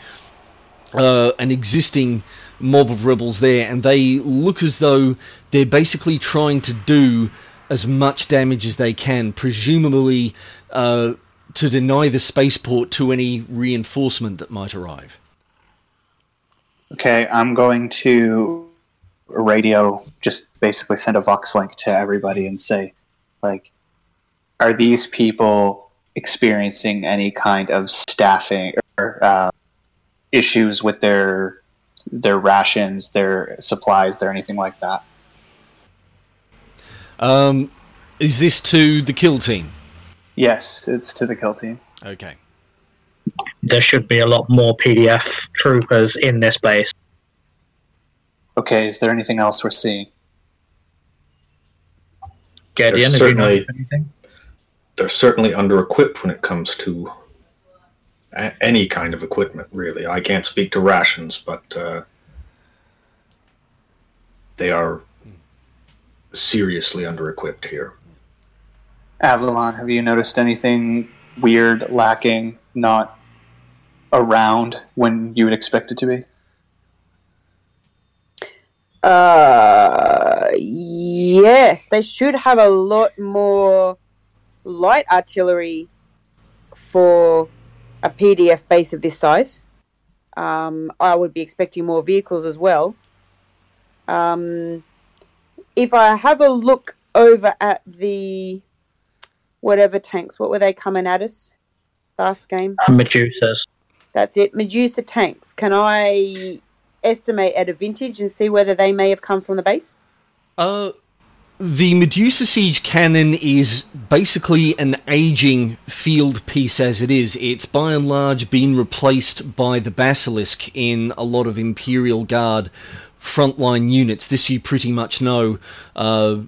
uh, an existing mob of rebels there, and they look as though they're basically trying to do as much damage as they can, presumably uh, to deny the spaceport to any reinforcement that might arrive. Okay, I'm going to radio, just basically send a Vox link to everybody and say, like, are these people experiencing any kind of staffing or uh, issues with their their rations, their supplies, their anything like that? Um, is this to the kill team? Yes, it's to the kill team. Okay. There should be a lot more PDF troopers in this base. Okay, is there anything else we're seeing? Gideon, There's have you certainly- noticed anything? They're certainly under equipped when it comes to a- any kind of equipment, really. I can't speak to rations, but uh, they are seriously under equipped here. Avalon, have you noticed anything weird, lacking, not around when you would expect it to be? Uh, yes, they should have a lot more light artillery for a PDF base of this size. Um, I would be expecting more vehicles as well. Um, if I have a look over at the whatever tanks, what were they coming at us last game? Medusas. That's it. Medusa tanks. Can I estimate at a vintage and see whether they may have come from the base? Uh, the Medusa Siege cannon is basically an aging field piece as it is. It's by and large been replaced by the Basilisk in a lot of Imperial Guard frontline units. This you pretty much know uh,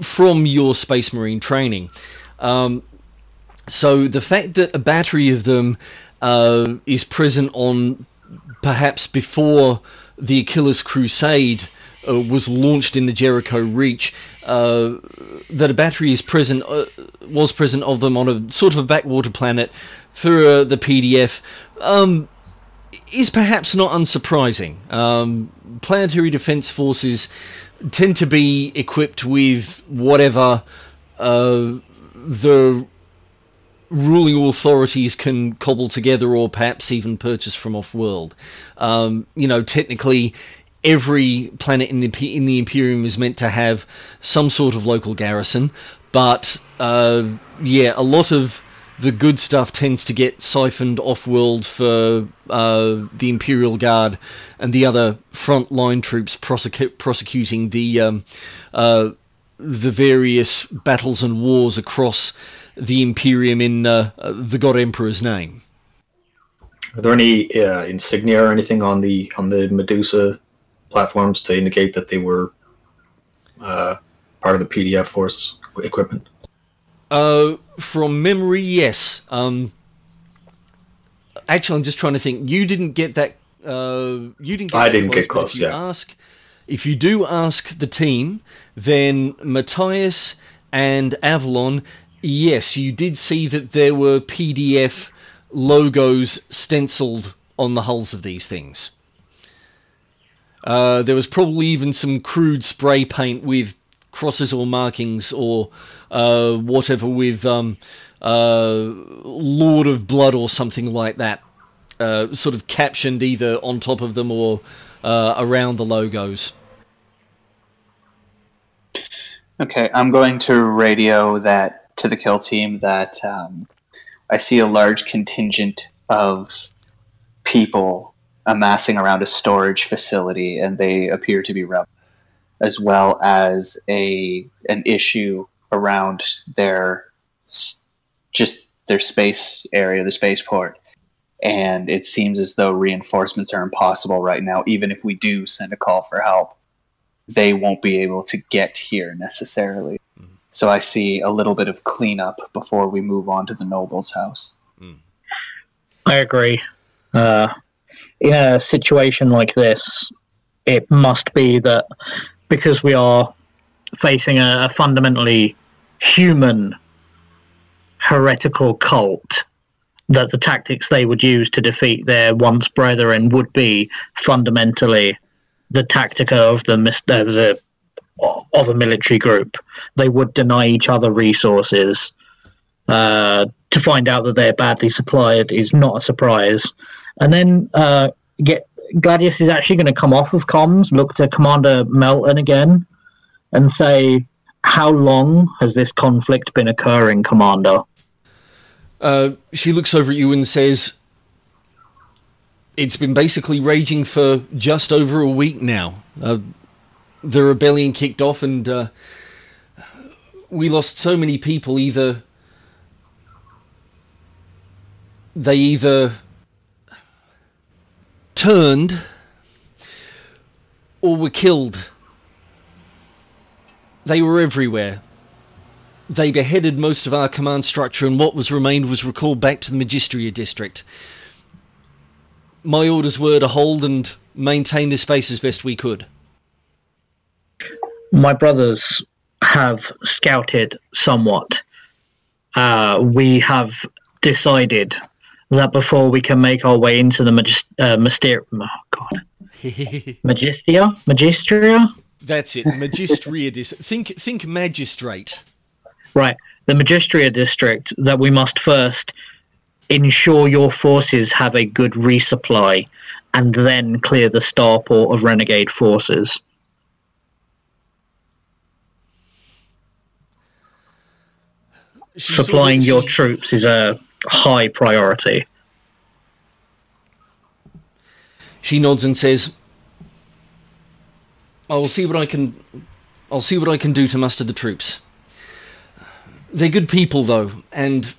from your Space Marine training. Um, so the fact that a battery of them uh, is present on perhaps before the Achilus Crusade uh, was launched in the Jericho Reach, uh, that a battery is present uh, was present of them on a sort of a backwater planet for uh, the PDF um, is perhaps not unsurprising. Um, planetary defense forces tend to be equipped with whatever uh, the ruling authorities can cobble together or perhaps even purchase from off world. Um, you know, technically, every planet in the in the Imperium is meant to have some sort of local garrison, but uh, yeah, a lot of the good stuff tends to get siphoned off world for uh, the Imperial Guard and the other frontline troops prosecu- prosecuting the um, uh, the various battles and wars across the Imperium in uh, the God Emperor's name. Are there any uh, insignia or anything on the on the Medusa platforms to indicate that they were uh, part of the PDF force equipment? Uh, from memory, yes. Um, actually, I'm just trying to think. You didn't get that. Uh, you didn't. Get I didn't close, get close, yeah. ask, if you do ask the team, then Matthias and Avalon, yes, you did see that there were PDF logos stenciled on the hulls of these things. Uh, there was probably even some crude spray paint with crosses or markings or uh, whatever with um, uh, Lord of Blood or something like that, uh, sort of captioned either on top of them or uh, around the logos. Okay, I'm going to radio that to the kill team that um, I see a large contingent of people amassing around a storage facility, and they appear to be rebels, as well as a an issue around their just their space area, the spaceport. And it seems as though reinforcements are impossible right now, even if we do send a call for help they won't be able to get here necessarily. So I see a little bit of cleanup before we move on to the noble's house. I agree. Uh, in a situation like this, it must be that because we are facing a, a fundamentally human heretical cult, that the tactics they would use to defeat their once brethren would be fundamentally the tactica of the uh, the of a military group. They would deny each other resources. Uh, to find out that they're badly supplied is not a surprise. And then uh, get Gladius is actually going to come off of comms, look to Commander Melton again, and say, "How long has this conflict been occurring, Commander?" Uh, she looks over at you and says, It's been basically raging for just over a week now. Uh, the rebellion kicked off, and uh, we lost so many people. Either they either turned or were killed. They were everywhere. They beheaded most of our command structure, and what was remained was recalled back to the Magistria district. My orders were to hold and maintain this space as best we could. my brothers have scouted somewhat. Uh, we have decided that before we can make our way into the magist- uh, myster- oh God, Magistia, Magistria, That's it, Magistria dis- Think, think magistrate. right? The Magistria district. That we must first ensure your forces have a good resupply, and then clear the starport of renegade forces. She Supplying your she- troops is a high priority. She nods and says, "I'll see what I can. I'll see what I can do to muster the troops. They're good people, though, and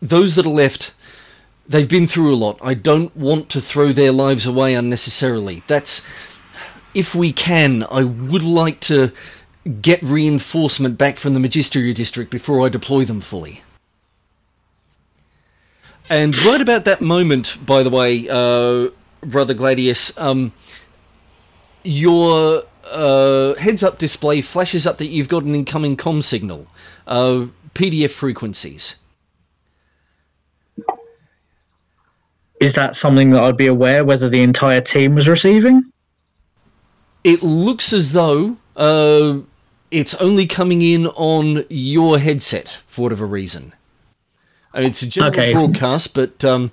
those that are left." They've been through a lot. I don't want to throw their lives away unnecessarily. That's if we can, I would like to get reinforcement back from the Magisteria district before I deploy them fully. And right about that moment, by the way, uh, Brother Gladius, um, your uh, heads up display flashes up that you've got an incoming com signal, uh, PDF frequencies. Is that something that I'd be aware whether the entire team was receiving? It looks as though uh, it's only coming in on your headset for whatever reason. Uh, It's a general Okay. broadcast, but um,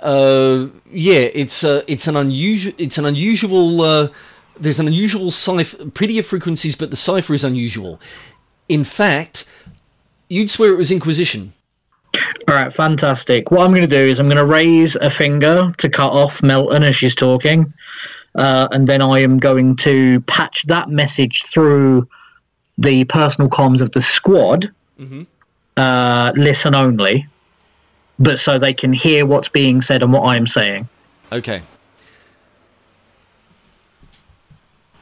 uh, yeah, it's uh, it's an unusual it's an unusual uh, there's an unusual cipher PDF frequencies, but the cipher is unusual. In fact, you'd swear it was Inquisition. All right, fantastic. What I'm going to do is I'm going to raise a finger to cut off Melton as she's talking, uh, and then I am going to patch that message through the personal comms of the squad, Mhm. uh, listen only, but so they can hear what's being said and what I'm saying. Okay.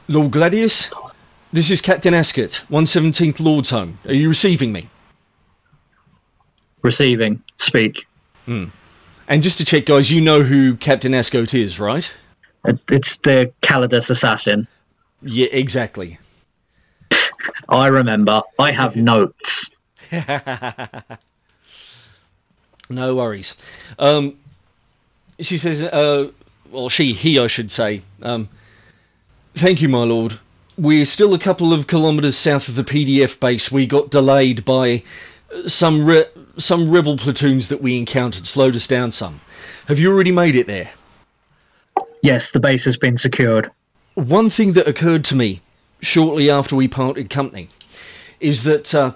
Lord Gladius, this is Captain Ascot, 117th Lordsholm. Are you receiving me? Receiving, speak. And just to check, guys, you know who Captain Ascot is, right? It's the Calidus assassin. Yeah, exactly. I remember. I have notes. No worries. Um, she says, uh, well, she, he, I should say. Um, thank you, my lord. We're still a couple of kilometres south of the PDF base. We got delayed by some re- some rebel platoons that we encountered, slowed us down some. Have you already made it there? Yes, the base has been secured. One thing that occurred to me shortly after we parted company is that uh,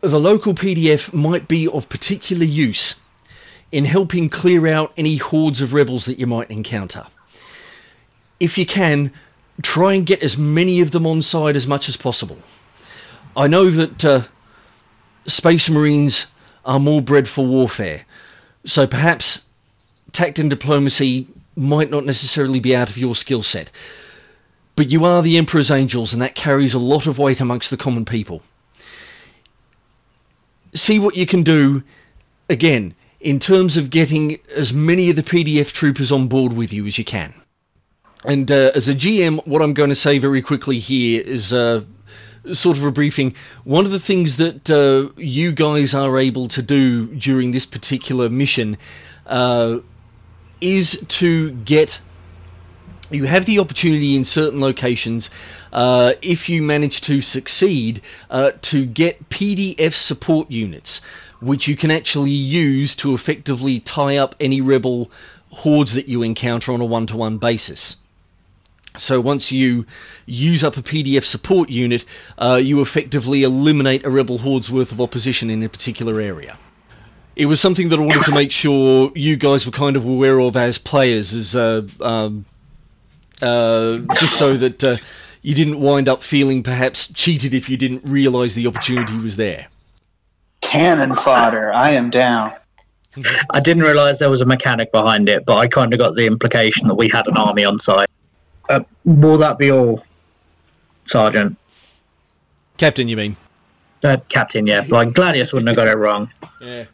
the local PDF might be of particular use in helping clear out any hordes of rebels that you might encounter. If you can, try and get as many of them on side as much as possible. I know that uh, Space Marines are more bred for warfare, so perhaps tact and diplomacy might not necessarily be out of your skill set. But you are the Emperor's Angels, and that carries a lot of weight amongst the common people. See what you can do, again, in terms of getting as many of the PDF troopers on board with you as you can. And uh, as a GM, what I'm going to say very quickly here is uh, sort of a briefing. One of the things that uh, you guys are able to do during this particular mission uh, is to get you have the opportunity in certain locations, uh, if you manage to succeed, uh, to get PDF support units, which you can actually use to effectively tie up any rebel hordes that you encounter on a one to one basis. So once you use up a PDF support unit, uh, you effectively eliminate a rebel horde's worth of opposition in a particular area. It was something that I wanted to make sure you guys were kind of aware of as players, as uh, um, uh, just so that uh, you didn't wind up feeling perhaps cheated if you didn't realise the opportunity was there. Cannon fodder. I am down. I didn't realise there was a mechanic behind it, but I kind of got the implication that we had an army on site. Uh, will that be all, Sergeant? Captain, you mean? Uh, Captain, yeah. Like Gladius wouldn't have got it wrong. Yeah.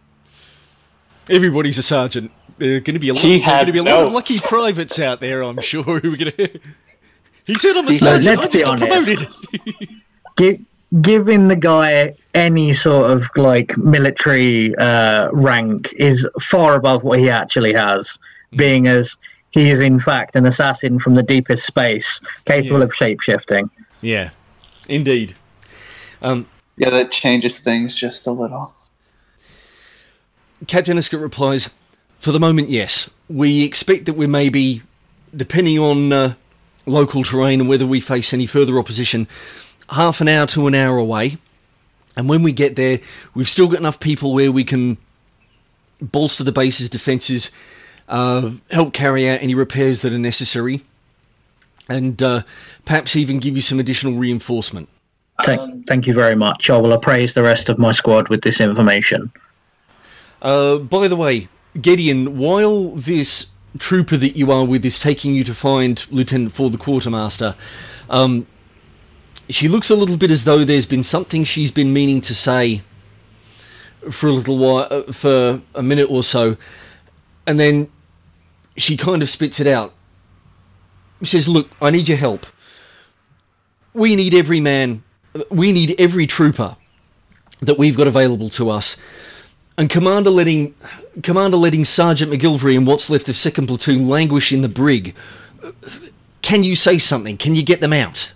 Everybody's a sergeant. There are going to be a lot, He there going to be a lot of lucky privates out there, I'm sure, who are going to. He said I'm a He- sergeant. let's I be got honest. promoted. Gi- giving the guy any sort of like military uh, rank is far above what he actually has, being as he is in fact an assassin from the deepest space, capable Yeah. of shapeshifting. yeah, indeed. Um, Yeah, that changes things just a little. Captain Escott replies, For the moment, yes. We expect that we may be, depending on uh, local terrain and whether we face any further opposition, half an hour to an hour away. And when we get there, we've still got enough people where we can bolster the base's defences uh, help carry out any repairs that are necessary, and uh, perhaps even give you some additional reinforcement. Thank, thank you very much. I will appraise the rest of my squad with this information. Uh, by the way, Gideon, while this trooper that you are with is taking you to find Lieutenant for the quartermaster, um, she looks a little bit as though there's been something she's been meaning to say for a little while, uh, for a minute or so, and then she kind of spits it out. She says, "Look, I need your help. We need every man. We need every trooper that we've got available to us." And Commander letting Commander letting Sergeant McGilvery and what's left of second platoon languish in the brig. Can you say something? Can you get them out?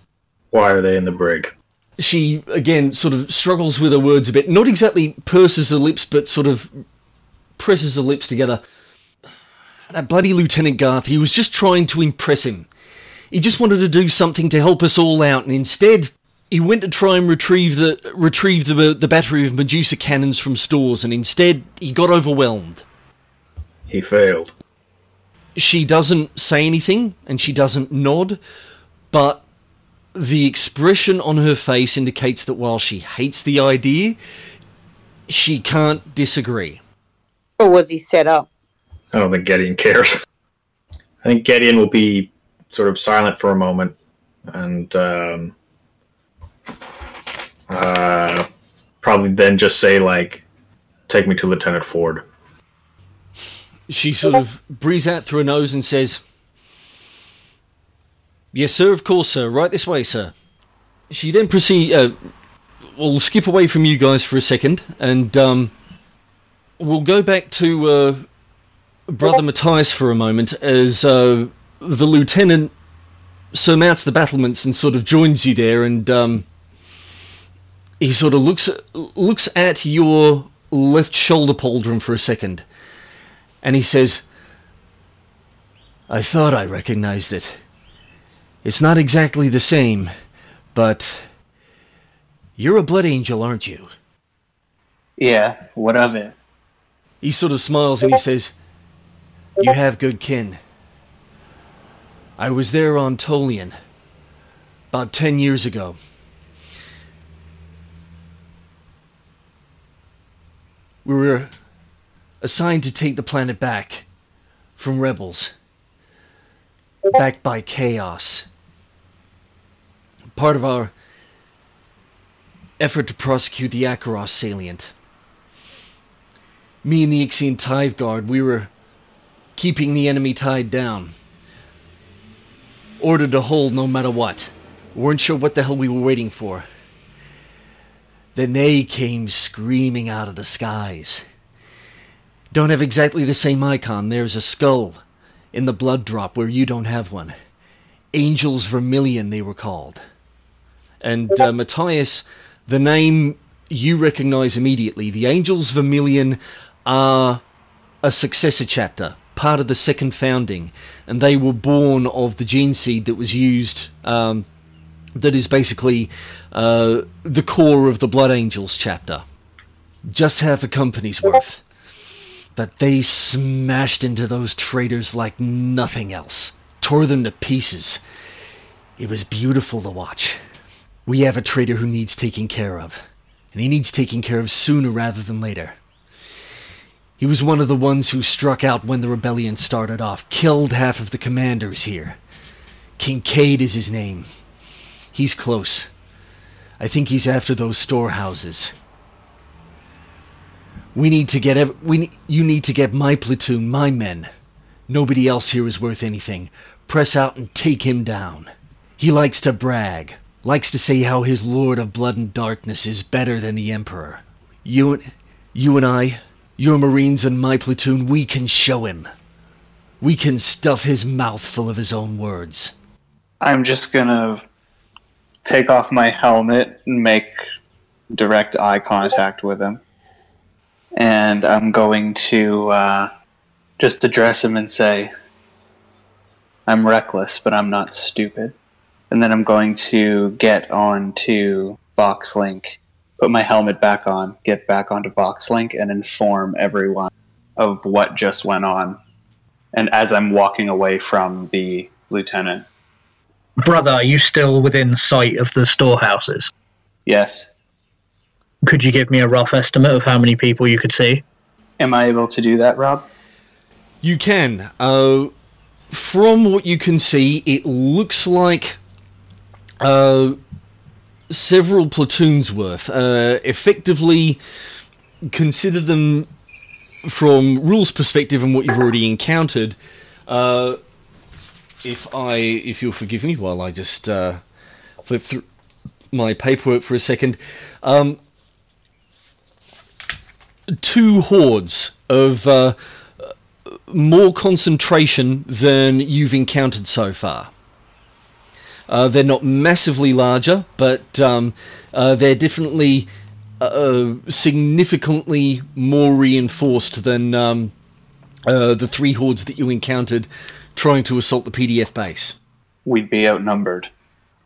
Why are they in the brig? She again sort of struggles with her words a bit. Not exactly purses her lips, but sort of presses her lips together. That bloody Lieutenant Garth, he was just trying to impress him. He just wanted to do something to help us all out, and instead, he went to try and retrieve the retrieve the the battery of Medusa cannons from stores, and instead, he got overwhelmed. He failed. She doesn't say anything, and she doesn't nod, but the expression on her face indicates that while she hates the idea, she can't disagree. Or was he set up? I don't think Gideon cares. I think Gideon will be sort of silent for a moment and um, uh, probably then just say like, "Take me to Lieutenant Ford." She sort of breathes out through her nose and says, Yes, sir, of course, sir. Right this way, sir. She then proceed. Uh, we'll skip away from you guys for a second, and um, we'll go back to uh, Brother Matthias for a moment as uh, the lieutenant surmounts the battlements and sort of joins you there, and um, he sort of looks looks at your left shoulder pauldron for a second, and he says, "I thought I recognized it." It's not exactly the same, but you're a blood angel, aren't you? Yeah, what of it? He sort of smiles and he says, You have good kin. I was there on Tolian about ten years ago. We were assigned to take the planet back from rebels, backed by chaos part of our effort to prosecute the Acheros salient. Me and the Ixian Tithe Guard, we were keeping the enemy tied down. Ordered to hold no matter what. Weren't sure what the hell we were waiting for. Then they came screaming out of the skies. Don't have exactly the same icon. There's a skull in the blood drop where you don't have one. Angels Vermilion, they were called. And uh, Matthias, the name you recognize immediately. The Angels Vermilion are a successor chapter, part of the second founding, and they were born of the gene seed that was used. Um, that is basically uh, the core of the Blood Angels chapter. Just half a company's worth. But they smashed into those traitors like nothing else, tore them to pieces. It was beautiful to watch. We have a traitor who needs taking care of, and he needs taking care of sooner rather than later. He was one of the ones who struck out when the rebellion started off, killed half of the commanders here. Kincaid is his name. He's close. I think he's after those storehouses. We need to get ev- we you need to get my platoon, my men. Nobody else here is worth anything. Press out and take him down. He likes to brag, likes to say how his Lord of Blood and Darkness is better than the Emperor. You and you and I, your Marines and my platoon, we can show him. We can stuff his mouth full of his own words. I'm just gonna take off my helmet and make direct eye contact with him. And I'm going to uh, just address him and say, I'm reckless, but I'm not stupid. And then I'm going to get on to VoxLink, put my helmet back on, get back onto VoxLink, and inform everyone of what just went on. And as I'm walking away from the lieutenant, Brother, are you still within sight of the storehouses? yes. Could you give me a rough estimate of how many people you could see? Am I able to do that, Rob? You can. Uh, from what you can see, it looks like uh, several platoons worth. Uh, effectively, consider them from rules perspective and what you've already encountered. Uh, if I, if you'll forgive me while I just uh, flip through my paperwork for a second. Um, two hordes of uh, more concentration than you've encountered so far. Uh, they're not massively larger, but um, uh, they're definitely uh, significantly more reinforced than um, uh, the three hordes that you encountered trying to assault the PDF base. We'd be outnumbered.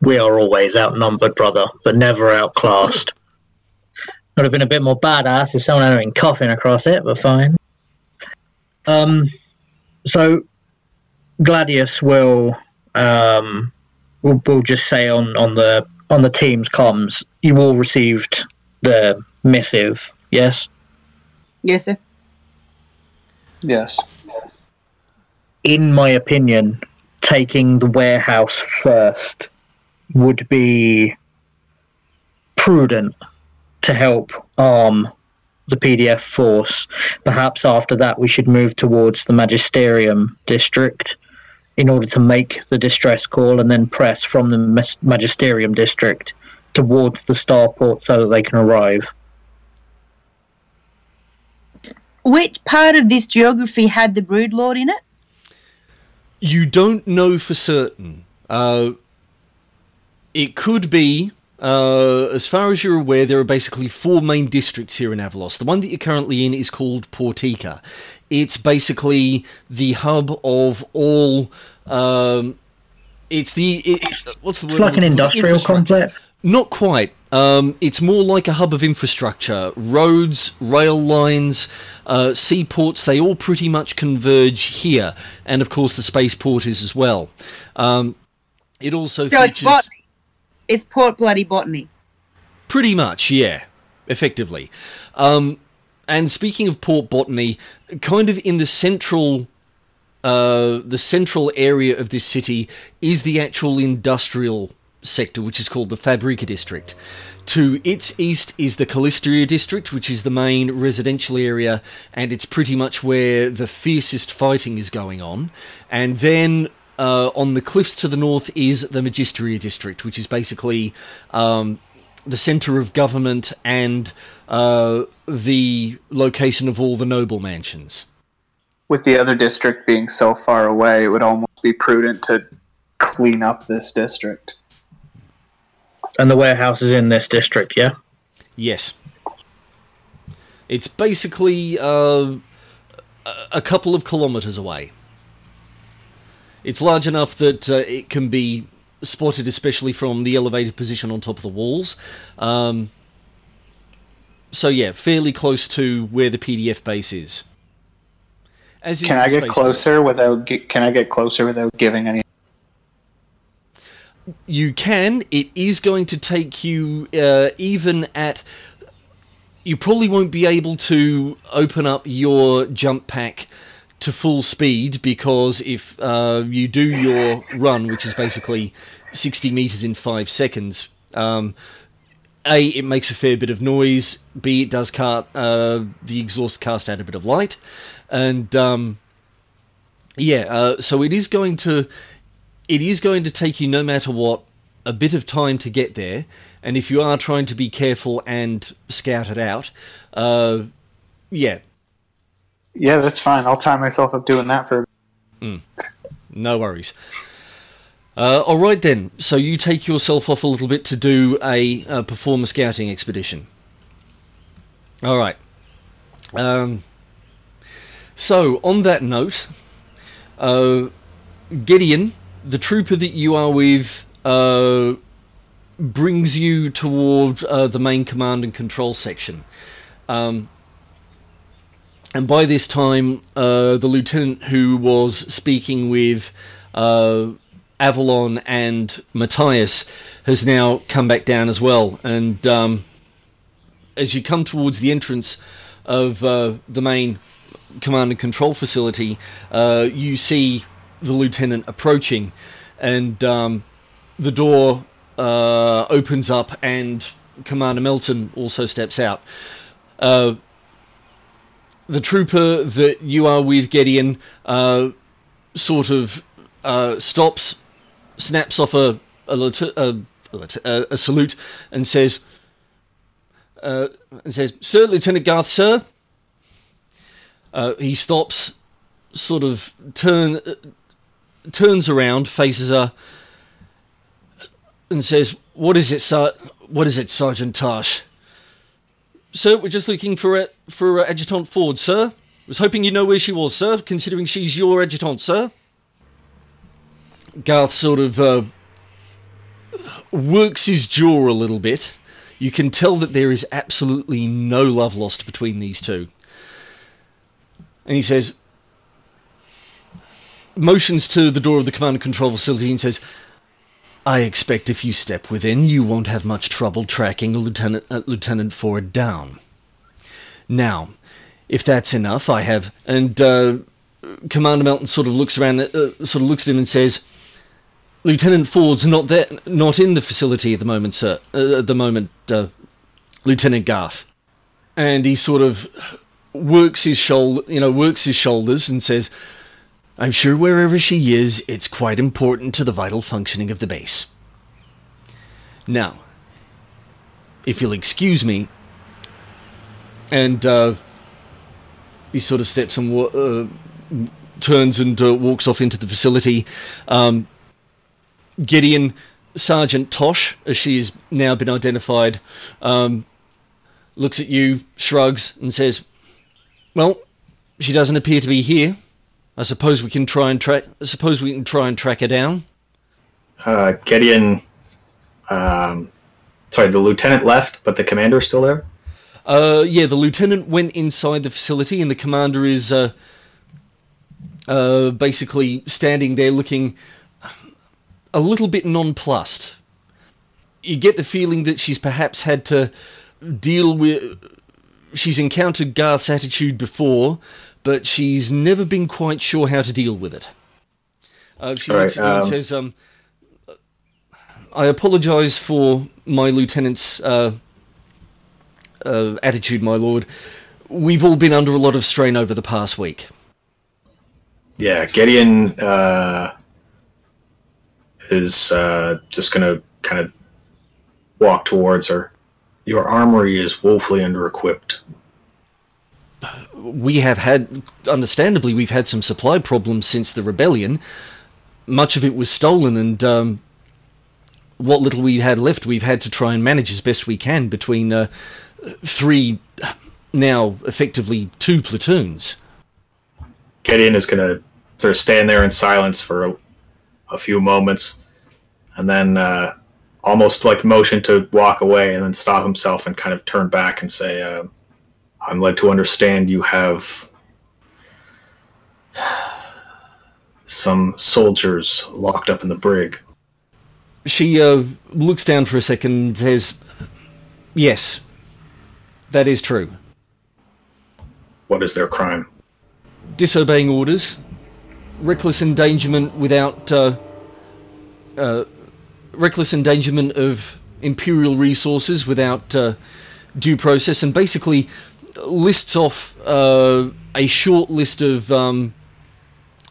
We are always outnumbered, brother, but never outclassed. Would have been a bit more badass if someone had been coughing across it, but fine. Um, so Gladius will um, will will just say on on the on the team's comms, you all received the missive, yes. Yes, sir. Yes. in my opinion, taking the warehouse first would be prudent to help arm the PDF force. Perhaps after that, we should move towards the Magisterium district in order to make the distress call and then press from the Magisterium district towards the starport so that they can arrive. Which part of this geography had the Brood Lord in it? You don't know for certain. Uh, it could be, uh, as far as you're aware, there are basically four main districts here in Avalos. The one that you're currently in is called Portica. It's basically the hub of all. Um, it's the it, what's the word? It's like an industrial complex. Not quite. Um, it's more like a hub of infrastructure. Roads, rail lines, uh, seaports, they all pretty much converge here. And of course, the spaceport is as well. Um, it also So it's features. botany. It's Port Bloody Botany. Pretty much, yeah, effectively. Um, and speaking of port botany, kind of in the central, uh, the central area of this city is the actual industrial sector, which is called the Fabrica district. To its east is the Calistria district, which is the main residential area, and it's pretty much where the fiercest fighting is going on. And then uh, on the cliffs to the north is the Magisteria district, which is basically um, the center of government and uh, the location of all the noble mansions. With the other district being so far away, it would almost be prudent to clean up this district. And the warehouse is in this district, yeah? Yes. It's basically uh, a- a couple of kilometers away. It's large enough that uh, it can be spotted, especially from the elevated position on top of the walls. Um, so yeah, fairly close to where the PDF base is. As is Can I get closer without? Can I get closer without giving any? You can. It is going to take you uh, even at. You probably won't be able to open up your jump pack to full speed because if uh, you do your run, which is basically 60 meters in five seconds, um, a it makes a fair bit of noise. B it does cast uh, the exhaust cast out a bit of light, and um, yeah, uh, so it is going to it is going to take you no matter what a bit of time to get there and if you are trying to be careful and scout it out uh, yeah Yeah, that's fine. I'll tie myself up doing that for. no worries uh, all right then so you take yourself off a little bit to do a, uh perform a scouting expedition all right um, so on that note uh, gideon the trooper that you are with uh, brings you toward uh, the main command and control section. Um, and by this time, uh, the lieutenant who was speaking with uh, Avalon and Matthias has now come back down as well. And um, as you come towards the entrance of uh, the main command and control facility, uh, you see the lieutenant approaching, and um, the door uh, opens up, and Commander Melton also steps out. The trooper that you are with, Gideon, uh, sort of uh, stops, snaps off a a, a, a, a salute, and says, uh, and says, "Sir, Lieutenant Garth, sir." Uh, he stops, sort of turn turns around, faces her, and says, "What is it, sir? What is it, Sergeant Tosh?" Sir, we're just looking for a, for a Adjutant Ford, sir. Was hoping you know where she was, sir, considering she's your adjutant, sir. Garth sort of uh, works his jaw a little bit. You can tell that there is absolutely no love lost between these two. And he says, motions to the door of the command and control facility and says, I expect if you step within, you won't have much trouble tracking Lieutenant, uh, Lieutenant Ford down. Now, if that's enough, I have. And uh, Commander Melton sort of looks around, uh, sort of looks at him and says, "Lieutenant Ford's not there, not in the facility at the moment, sir. Uh, at the moment, uh, Lieutenant Garth." And he sort of works his shoulder, you know, works his shoulders and says, "I'm sure wherever she is, it's quite important to the vital functioning of the base." Now, if you'll excuse me, and uh, he sort of steps and uh, turns and uh, walks off into the facility. Um, Gideon, Sergeant Tosh, as she has now been identified, um, looks at you, shrugs, and says, "Well, she doesn't appear to be here. I suppose we can try and track. I suppose we can try and track her down." Uh, Gideon, um, sorry, the lieutenant left, but the commander is still there. Uh, yeah, the lieutenant went inside the facility, and the commander is uh, uh, basically standing there looking a little bit nonplussed. You get the feeling that she's perhaps had to deal with. She's encountered Garth's attitude before, but she's never been quite sure how to deal with it. Uh, she right, at you and um, says, um, I apologise for my lieutenant's uh, uh, attitude, my lord. We've all been under a lot of strain over the past week. Yeah, Gideon uh, is uh, just going to kind of walk towards her. Your armory is woefully under-equipped. We have had, understandably, we've had some supply problems since the rebellion. Much of it was stolen, and um, what little we had left, we've had to try and manage as best we can between uh, three, now effectively two platoons. Gideon is going to sort of stand there in silence for a, a few moments, and then uh, almost like motion to walk away, and then stop himself and kind of turn back and say, uh, "I'm led to understand you have some soldiers locked up in the brig." She uh, looks down for a second and says, Yes, that is true. What is their crime? Disobeying orders, reckless endangerment without. Uh, uh, reckless endangerment of imperial resources without uh, due process, and basically lists off uh, a short list of um,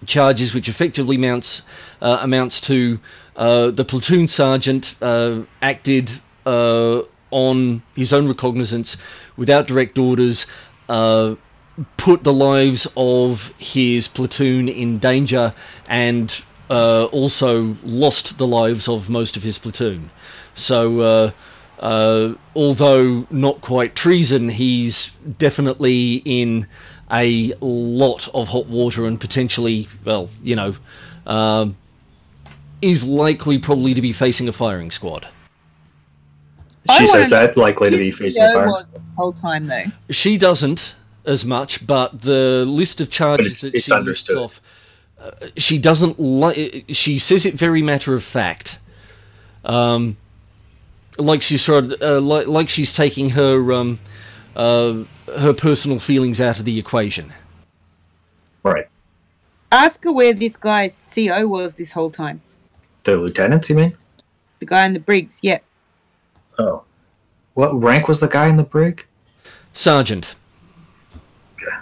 charges, which effectively amounts uh, amounts to uh, the platoon sergeant uh, acted uh, on his own recognizance without direct orders, put the lives of his platoon in danger, and also lost the lives of most of his platoon. So. Uh, although not quite treason, he's definitely in a lot of hot water and potentially, well, you know, um, is likely probably to be facing a firing squad. She wanna says that likely to be facing Theo fire. was the whole time though. She doesn't. as much, but the list of charges it's- that it's she lists understood. off, uh, she doesn't like. She says it very matter of fact, um, like she's sort of, uh, like like she's taking her um, uh, her personal feelings out of the equation. Right. Ask her where this guy's CO was this whole time. The lieutenants, you mean? The guy in the Briggs. Yeah. Oh. What rank was the guy in the brig? Sergeant.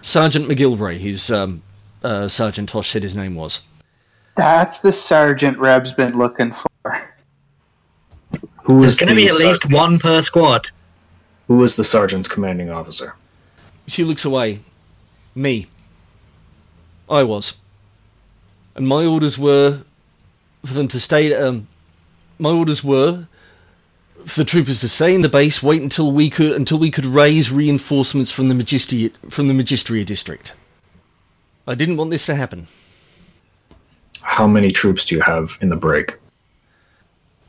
Sergeant McGilvray, his um, uh, Sergeant Tosh said his name was. That's the sergeant Reb's been looking for. Who There's going to the be at least one per squad. Who is the sergeant's commanding officer? She looks away. Me. I was. And my orders were for them to stay. Um, my orders were for the troopers to stay in the base, wait until we could until we could raise reinforcements from the Magistria from the Magistria district. I didn't want this to happen. How many troops do you have in the brig?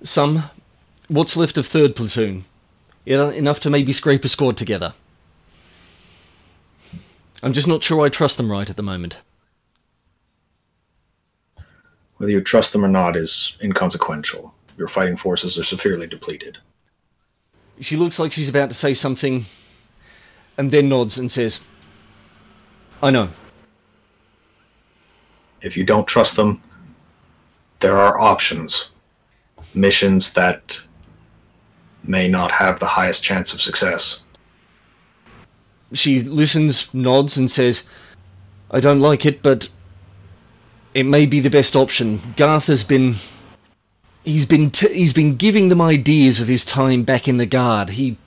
Some. What's left of third platoon? Enough to maybe scrape a squad together. I'm just not sure I trust them right at the moment. Whether you trust them or not is inconsequential. Your fighting forces are severely depleted. She looks like she's about to say something, and then nods and says, I know. If you don't trust them, there are options. Missions that may not have the highest chance of success. She listens, nods, and says, I don't like it, but it may be the best option. Garth has been. He's been t- he's been giving them ideas of his time back in the guard. He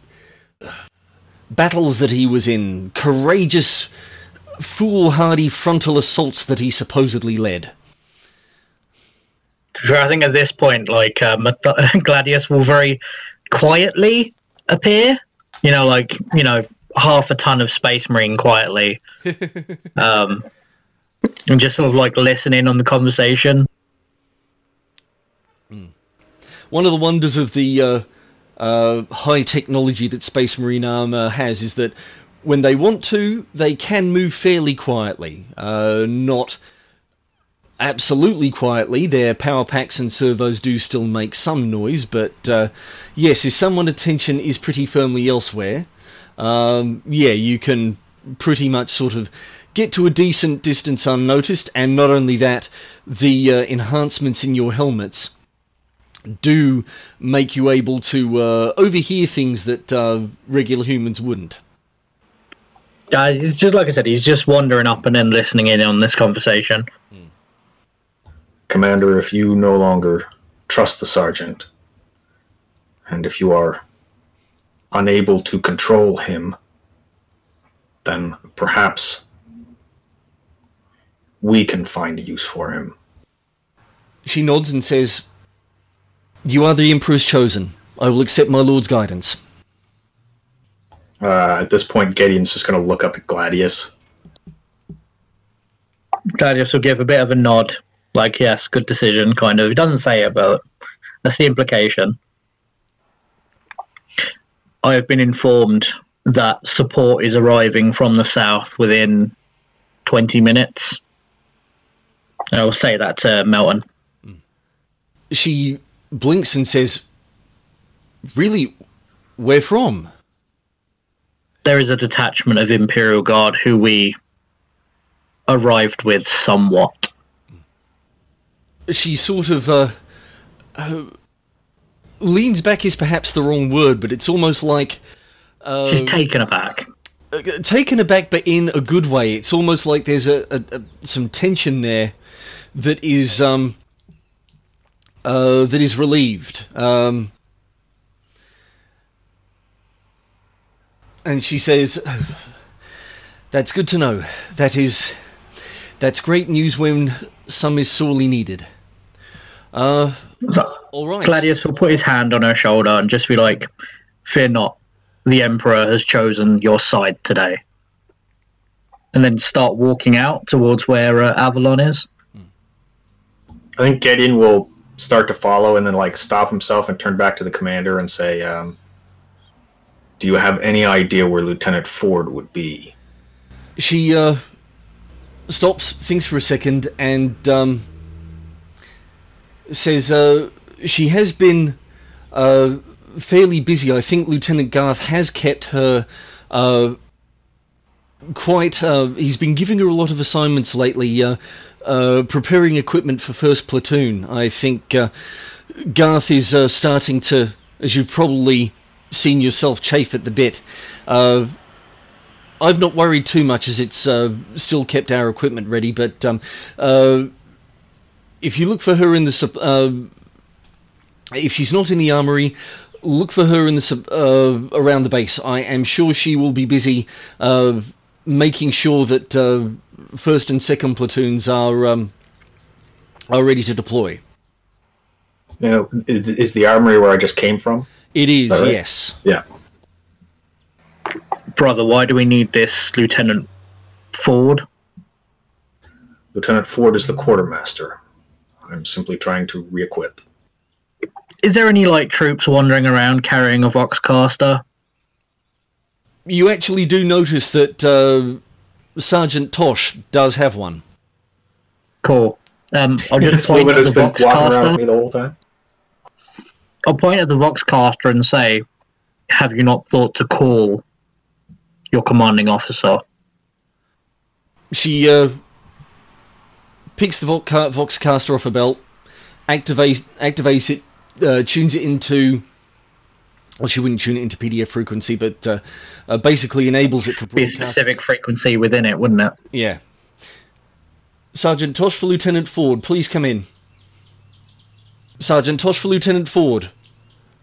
battles that he was in, courageous, foolhardy frontal assaults that he supposedly led. To be fair, I think at this point, like uh, Math- Gladius will very quietly appear. You know, like you know, half a ton of Space Marine quietly, um, and just sort of like listening on the conversation. One of the wonders of the uh, uh, high technology that Space Marine armor has is that when they want to, they can move fairly quietly. Uh, not absolutely quietly. Their power packs and servos do still make some noise, but uh, yes, if someone's attention is pretty firmly elsewhere, um, yeah, you can pretty much sort of get to a decent distance unnoticed, and not only that, the uh, enhancements in your helmets do make you able to uh, overhear things that uh, regular humans wouldn't. Uh, it's just like I said, he's just wandering up and then listening in on this conversation. Commander, if you no longer trust the sergeant, and if you are unable to control him, then perhaps we can find a use for him. She nods and says, You are the Emperor's chosen. I will accept my lord's guidance. Uh, at this point, Gideon's just going to look up at Gladius. Gladius will give a bit of a nod, like, yes, good decision, kind of. He doesn't say it, but that's the implication. I have been informed that support is arriving from the south within 20 minutes. I will say that to Melton. She blinks and says, Really? Where from? There is a detachment of Imperial Guard who we arrived with somewhat. She sort of uh, uh, leans back, is perhaps the wrong word, but it's almost like. Uh, She's taken aback. uh, taken aback, but in a good way. It's almost like there's a, a, a some tension there that is um uh, that is relieved. Um, and she says, "That's good to know. That is that's great news when some is sorely needed." Uh, So, all right. Gladius will put his hand on her shoulder and just be like, Fear not, the Emperor has chosen your side today. And then start walking out towards where uh, Avalon is. I think Gideon will start to follow and then like stop himself and turn back to the commander and say, um, "Do you have any idea where Lieutenant Ford would be?" she uh, stops, thinks for a second, and um, says uh, she has been uh, fairly busy. I think Lieutenant Garth has kept her uh, quite. Uh, he's been giving her a lot of assignments lately, uh, uh, preparing equipment for First Platoon. I think Garth is starting to, as you've probably seen yourself, chafe at the bit. I've not worried too much as it's uh, still kept our equipment ready, but um, uh, if you look for her in the. Uh, if she's not in the armory, look for her in the uh, around the base. I am sure she will be busy uh, making sure that uh, first and second platoons are um, are ready to deploy. You know, is the armory where I just came from? It is, All right. yes. Yeah. Brother, why do we need this Lieutenant Ford? Lieutenant Ford is the quartermaster. I'm simply trying to re-equip. Is there any like troops wandering around carrying a Voxcaster? You actually do notice that uh, Sergeant Tosh does have one. Cool. Um, I'll just This point woman at has the been walking around Voxcaster. me the whole time. I'll point at the Voxcaster and say, "Have you not thought to call your commanding officer?" She uh, picks the Vox- Voxcaster off her belt, activates activates it, uh, tunes it into. Well, she wouldn't tune it into PDF frequency, but uh, uh, basically enables it for Be a specific frequency within it, wouldn't it? Yeah. Sergeant Tosh for Lieutenant Ford, please come in. Sergeant Tosh for Lieutenant Ford.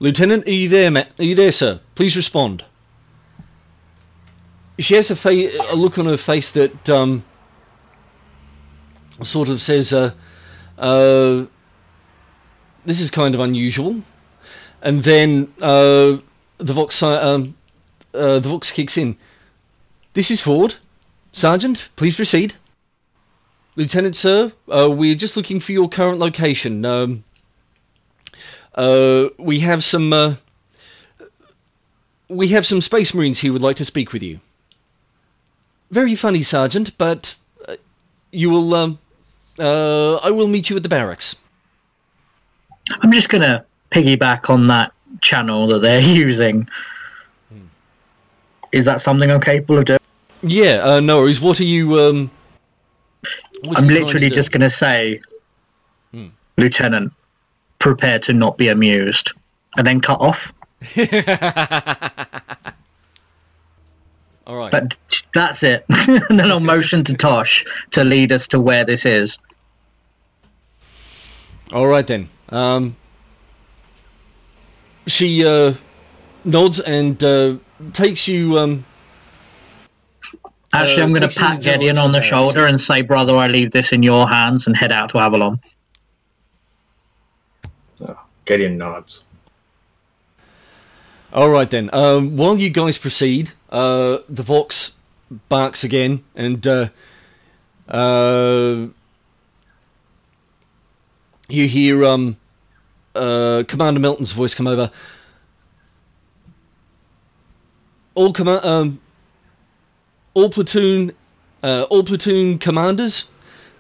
Lieutenant, are you there, ma- Are you there, sir? Please respond. She has a, fa- a look on her face that um, sort of says, uh, uh, "This is kind of unusual." And then uh, the Vox, um, uh, the Vox kicks in. This is Ford. Sergeant, please proceed. Lieutenant, sir, uh, we're just looking for your current location. Um, uh, we have some. Uh, we have some Space Marines here would like to speak with you. Very funny, Sergeant, but uh, you will. Um, uh, I will meet you at the barracks. I'm just gonna piggyback on that channel that they're using. Is that something I'm capable of doing? Yeah, uh, no worries. What are you? Um, what I'm you literally to just gonna say, Hmm. Lieutenant, prepare to not be amused, and then cut off. All right. But that's it. and then I'll motion to Tosh to lead us to where this is. All right then. Um, she uh, nods and uh, takes you. Um, Actually, Uh, I'm going to takes you to pat the Gideon on the shoulder and say, "Brother, I leave this in your hands," and head out to Avalon. Gideon nods. All right then. Um, while you guys proceed, uh, the Vox barks again, and uh, uh, you hear um, uh, Commander Melton's voice come over. All command, um, all platoon, uh, all platoon commanders.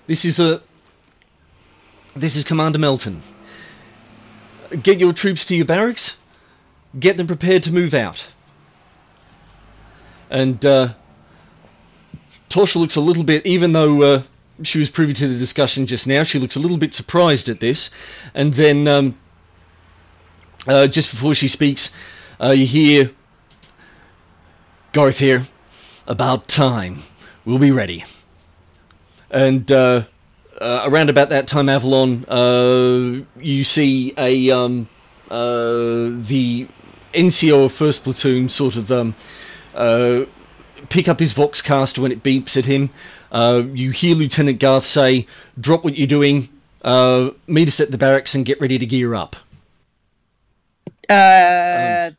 This is a. This is Commander Melton. Get your troops to your barracks. Get them prepared to move out. And uh, looks a little bit, even though uh, she was privy to the discussion just now, she looks a little bit surprised at this. And then, um, uh, just before she speaks, uh, you hear Garth here. About time. We'll be ready. And uh, uh, around about that time, Avalon, uh, you see a um, uh, the NCO of First Platoon sort of um, uh, pick up his Voxcaster when it beeps at him. Uh, you hear Lieutenant Garth say, "Drop what you're doing. Uh, meet us at the barracks and get ready to gear up." Uh,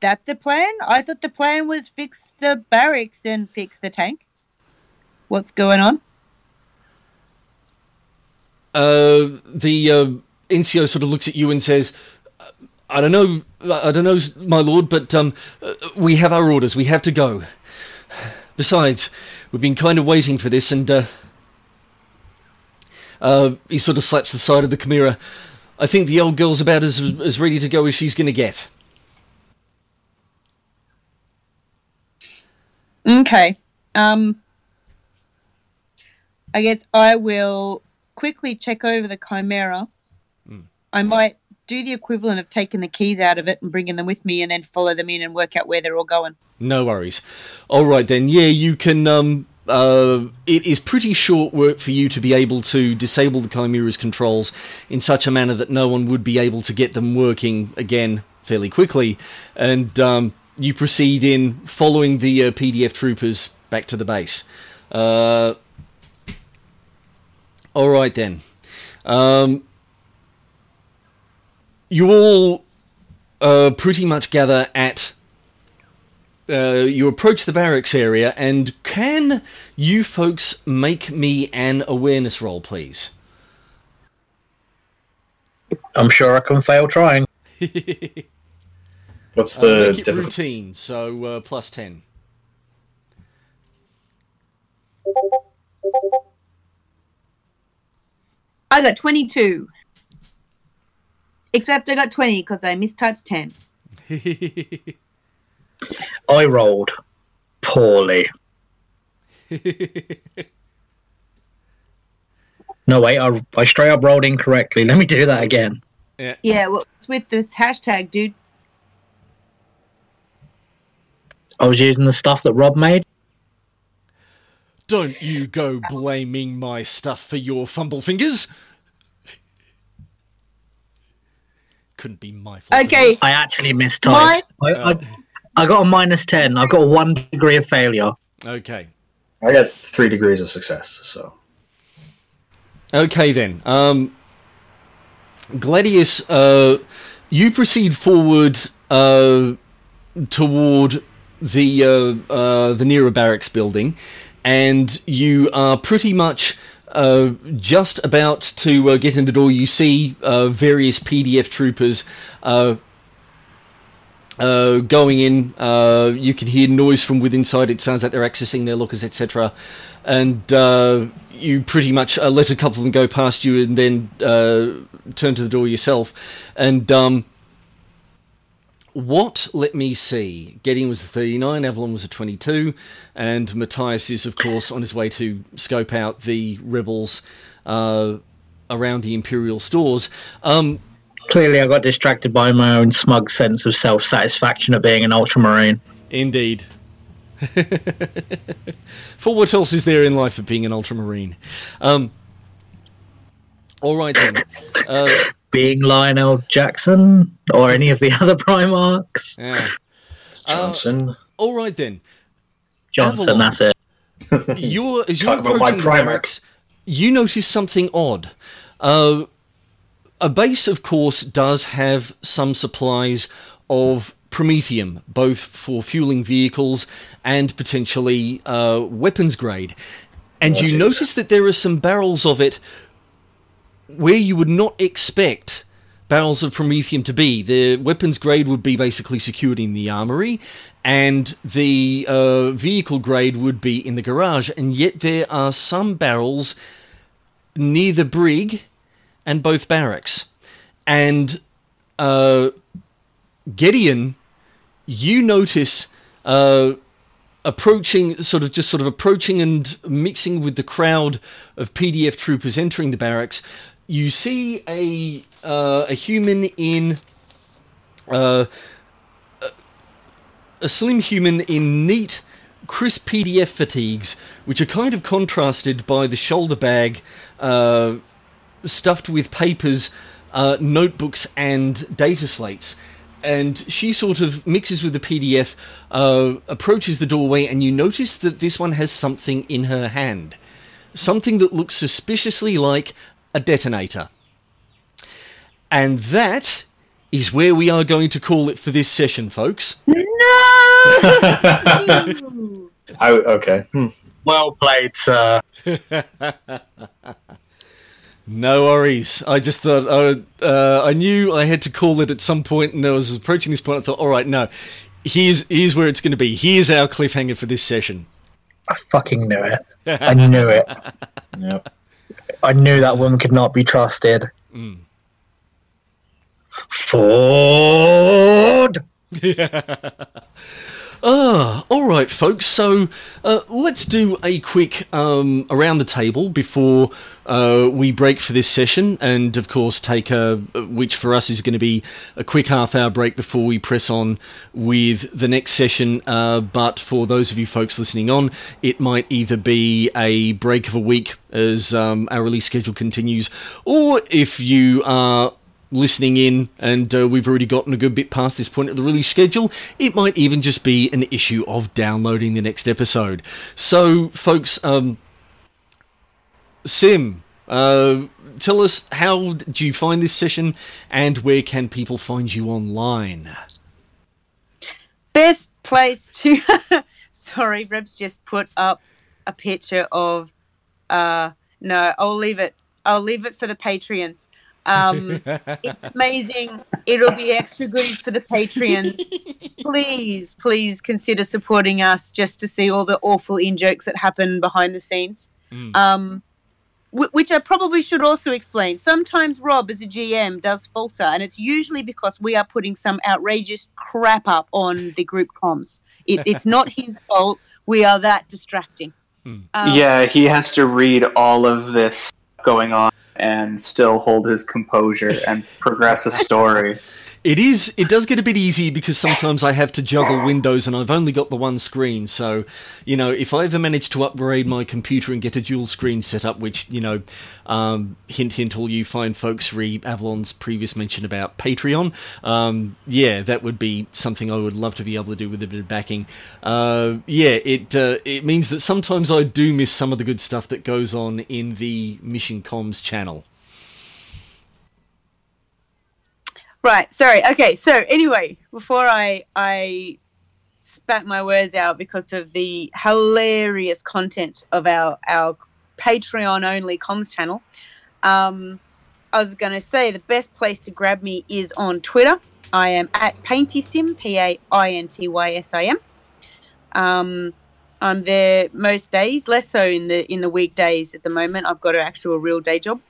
that the plan? I thought the plan was fix the barracks and fix the tank. What's going on? Uh, the uh, NCO sort of looks at you and says, "I don't know, I don't know, my lord, but um, we have our orders. We have to go. Besides, we've been kind of waiting for this, and uh, uh, he sort of slaps the side of the Chimera. I think the old girl's about as as ready to go as she's going to get. Okay. Um, I guess I will quickly check over the Chimera. I might do the equivalent of taking the keys out of it and bringing them with me, and then follow them in and work out where they're all going. No worries. All right then. Yeah, you can. Um, uh, it is pretty short work for you to be able to disable the Chimera's controls in such a manner that no one would be able to get them working again fairly quickly, and um, you proceed in following the uh, PDF troopers back to the base. Uh, all right then. Um, you all uh, pretty much gather at. Uh, you approach the barracks area, and can you folks make me an awareness roll, please? I'm sure I can fail trying. What's Uh, the make it difficulty? routine, so uh, plus 10. I got 22. Except I got 20 because I mistyped 10. I rolled poorly. No, wait, I, I straight up rolled incorrectly. Let me do that again. Yeah, well, it's with this hashtag, dude. I was using the stuff that Rob made. Don't you go blaming my stuff for your fumble fingers. Couldn't be my fault. Okay, I actually mistyped. My- I, I, I got a minus 10. I've got a one degree of failure. Okay. I got three degrees of success, so Okay then. Um, Gladius, uh, you proceed forward uh, toward the uh, uh, the nearer barracks building, and you are pretty much uh, just about to uh, get in the door. You see uh, various PDF troopers. Uh, uh, going in, uh, you can hear noise from within inside. It sounds like they're accessing their lockers, etc. And you pretty much let a couple of them go past you, and then turn to the door yourself. And um, what? Let me see. Getting was a 39, Avalon was a 22, and Matthias is, of course, on his way to scope out the rebels uh, around the Imperial stores. Um, Clearly, I got distracted by my own smug sense of self satisfaction of being an Ultramarine. Indeed. For what else is there in life but being an ultramarine? Um, all right then. Uh, Being Lionel Jackson or any of the other Primarchs. yeah. Johnson. All right then. Johnson, Avalon. that's it. You're as you're Talk about my approaching the you notice something odd. Uh, a base, of course, does have some supplies of promethium, both for fueling vehicles and potentially uh, weapons grade. And Oh, you jeez. notice that there are some barrels of it where you would not expect barrels of promethium to be. The weapons grade would be basically secured in the armory, and the uh, vehicle grade would be in the garage. And yet there are some barrels near the brig and both barracks. And uh, Gideon, you notice uh, approaching, sort of just sort of approaching and mixing with the crowd of PDF troopers entering the barracks. You see a uh, a human in uh, a- slim human in neat, crisp PDF fatigues, which are kind of contrasted by the shoulder bag uh, stuffed with papers, uh, notebooks, and data slates. And she sort of mixes with the PDF, uh, approaches the doorway, and you notice that this one has something in her hand. Something that looks suspiciously like a detonator. And that is where we are going to call it for this session, folks. No! I, okay. Hmm. Well played, sir. No worries. I just thought uh, uh, I knew I had to call it at some point, and I was approaching this point. I thought, all right, no, here's here's where it's going to be. Here's our cliffhanger for this session. I fucking knew it. I knew it. Yep. I knew that woman could not be trusted. Mm. Ford. Ah, all right, folks. So uh, let's do a quick um, around the table before uh, we break for this session, and of course take a which for us is going to be a quick half hour break before we press on with the next session. Uh, but for those of you folks listening on, it might either be a break of a week as um, our release schedule continues, or if you are listening in and uh, we've already gotten a good bit past this point of the release schedule, it might even just be an issue of downloading the next episode. So, folks, um, Sim, uh, tell us how do you find this session and where can people find you online? Best place to. Sorry, Reb's just put up a picture of. Uh, no, I'll leave it. I'll leave it for the Patreons. Um, it's amazing. It'll be extra goodies for the Patreon. please, please consider supporting us just to see all the awful in jokes that happen behind the scenes. Mm. Um, wh- which I probably should also explain. Sometimes Rob, as a GM, does falter, and it's usually because we are putting some outrageous crap up on the group comms. It, it's not his fault. We are that distracting. Hmm. Um, yeah, he has to read all of this going on and still hold his composure and progress a story. It is. It does get a bit easy because sometimes I have to juggle windows and I've only got the one screen. So, you know, if I ever manage to upgrade my computer and get a dual screen set up, which you know, um, hint hint, all you fine folks re Avalon's previous mention about Patreon, um, yeah, that would be something I would love to be able to do with a bit of backing. Uh, yeah, it uh, it means that sometimes I do miss some of the good stuff that goes on in the Mission Comms channel. Right. Sorry. Okay. So anyway, before I I spat my words out because of the hilarious content of our our Patreon only comms channel, um, I was going to say the best place to grab me is on Twitter. I am at PaintySim, P A I N T Y S I M. Um, I'm there most days, less so in the in the weekdays at the moment. I've got an actual real day job.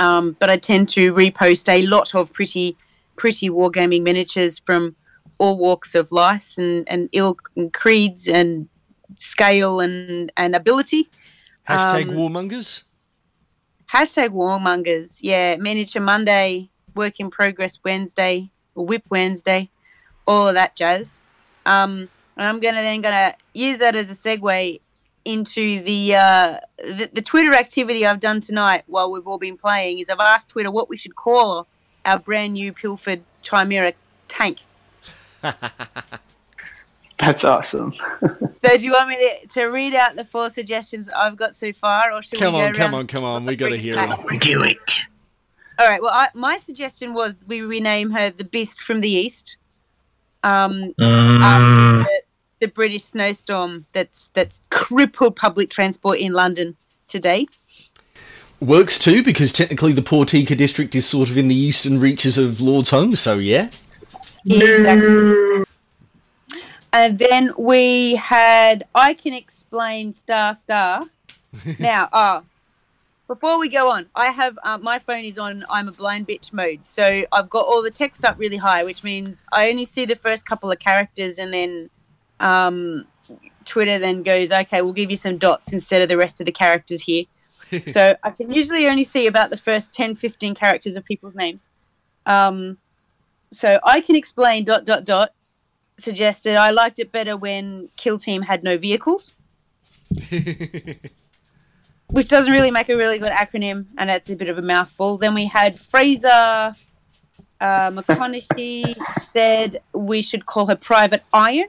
Um, but I tend to repost a lot of pretty, pretty wargaming miniatures from all walks of life and, and ilk and creeds and scale and, and ability. Hashtag Um, Warmongers. Hashtag warmongers. Yeah, miniature Monday, work in progress Wednesday, or whip Wednesday, all of that jazz. Um, and I'm gonna then gonna use that as a segue into the, uh, the the Twitter activity I've done tonight while we've all been playing. Is I've asked Twitter what we should call our brand new Pilford Chimera tank. That's awesome. So do you want me to, to read out the four suggestions I've got so far, or should Come we go on, come on, come on. We got to hear it. Do it. All right. Well, I, my suggestion was we rename her the Beast from the East. Um, Mm, the, the British snowstorm that's that's crippled public transport in London today. Works too, because technically the Portica district is sort of in the eastern reaches of Lordsholm, so yeah. Exactly. And then we had I can explain star star. now, oh, before we go on, I have uh, my phone is on I'm a blind bitch mode, so I've got all the text up really high, which means I only see the first couple of characters, and then um, Twitter then goes, okay, we'll give you some dots instead of the rest of the characters here. so I can usually only see about the first 10, 15 characters of people's names. Um, so I can explain dot dot dot suggested I liked it better when Kill Team had no vehicles, which doesn't really make a really good acronym, and it's a bit of a mouthful. Then we had Fraser uh, McConaughey said we should call her Private Iron.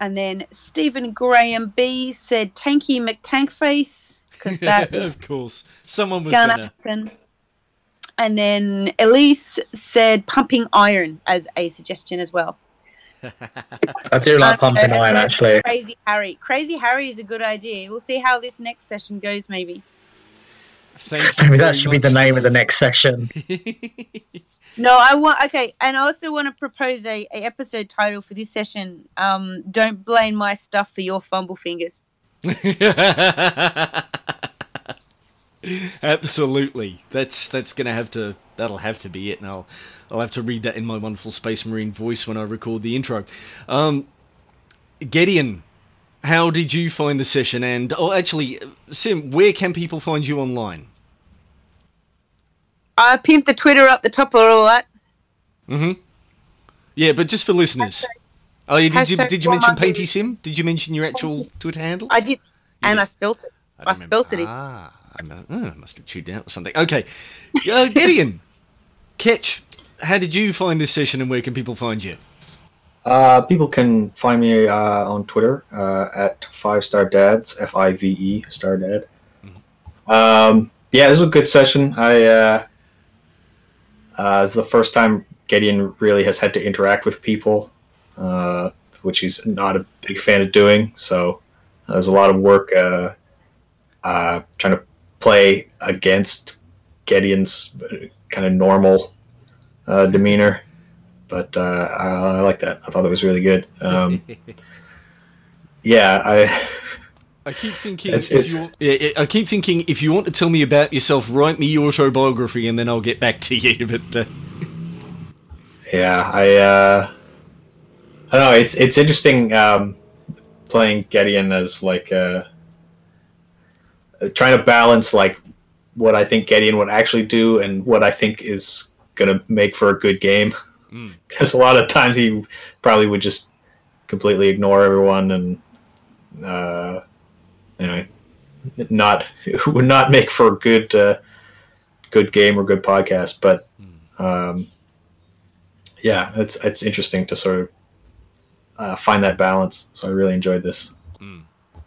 And then Stephen Graham B said Tanky McTankface because that is of course. Someone was gonna gonna. happen. And then Elise said pumping iron as a suggestion as well. I do like Um, pumping and iron actually. Crazy Harry. Crazy Harry is a good idea. We'll see how this next session goes, maybe. Thank you. Maybe very that should be the for name of the next section. No, I want okay, and I also want to propose a, a episode title for this session. Um, don't blame my stuff for your fumble fingers. Absolutely. That's that's gonna have to that'll have to be it, and I'll I'll have to read that in my wonderful Space Marine voice when I record the intro. Um, Gideon, how did you find the session? And oh, actually, Sim, where can people find you online? I pimped the Twitter up the top of all that. Mm-hmm. Yeah, but just for listeners. Oh, yeah, did you did you mention Warmonger. Painty Sim? Did you mention your actual Twitter handle? I did, and. I spelt it. I, don't spelt it. Ah, I mu- oh, I must have tuned out or something. Okay, uh, Gideon, Ketch, how did you find this session, and where can people find you? Uh, people can find me uh, on Twitter uh, at Five Star Dads, F I V E Star Dad. Um, yeah, this was a good session. I uh, it's the first time Gideon really has had to interact with people, uh, which he's not a big fan of doing. So uh, there's a lot of work uh, uh, trying to play against Gideon's kind of normal uh, demeanor but uh, I, I like that. I thought it was really good. Um, yeah, I I keep thinking. It's- if it's- you, yeah, yeah, I keep thinking if you want to tell me about yourself, write me your autobiography, and then I'll get back to you. But uh, yeah I uh, I don't know. It's it's interesting um, playing Gideon as like uh, trying to balance like what I think Gideon would actually do and what I think is going to make for a good game. Mm. Because a lot of times he probably would just completely ignore everyone and uh, anyway, not would not make for a good uh, good game or good podcast. But um, yeah, it's it's interesting to sort of uh, find that balance. So I really enjoyed this, Mm.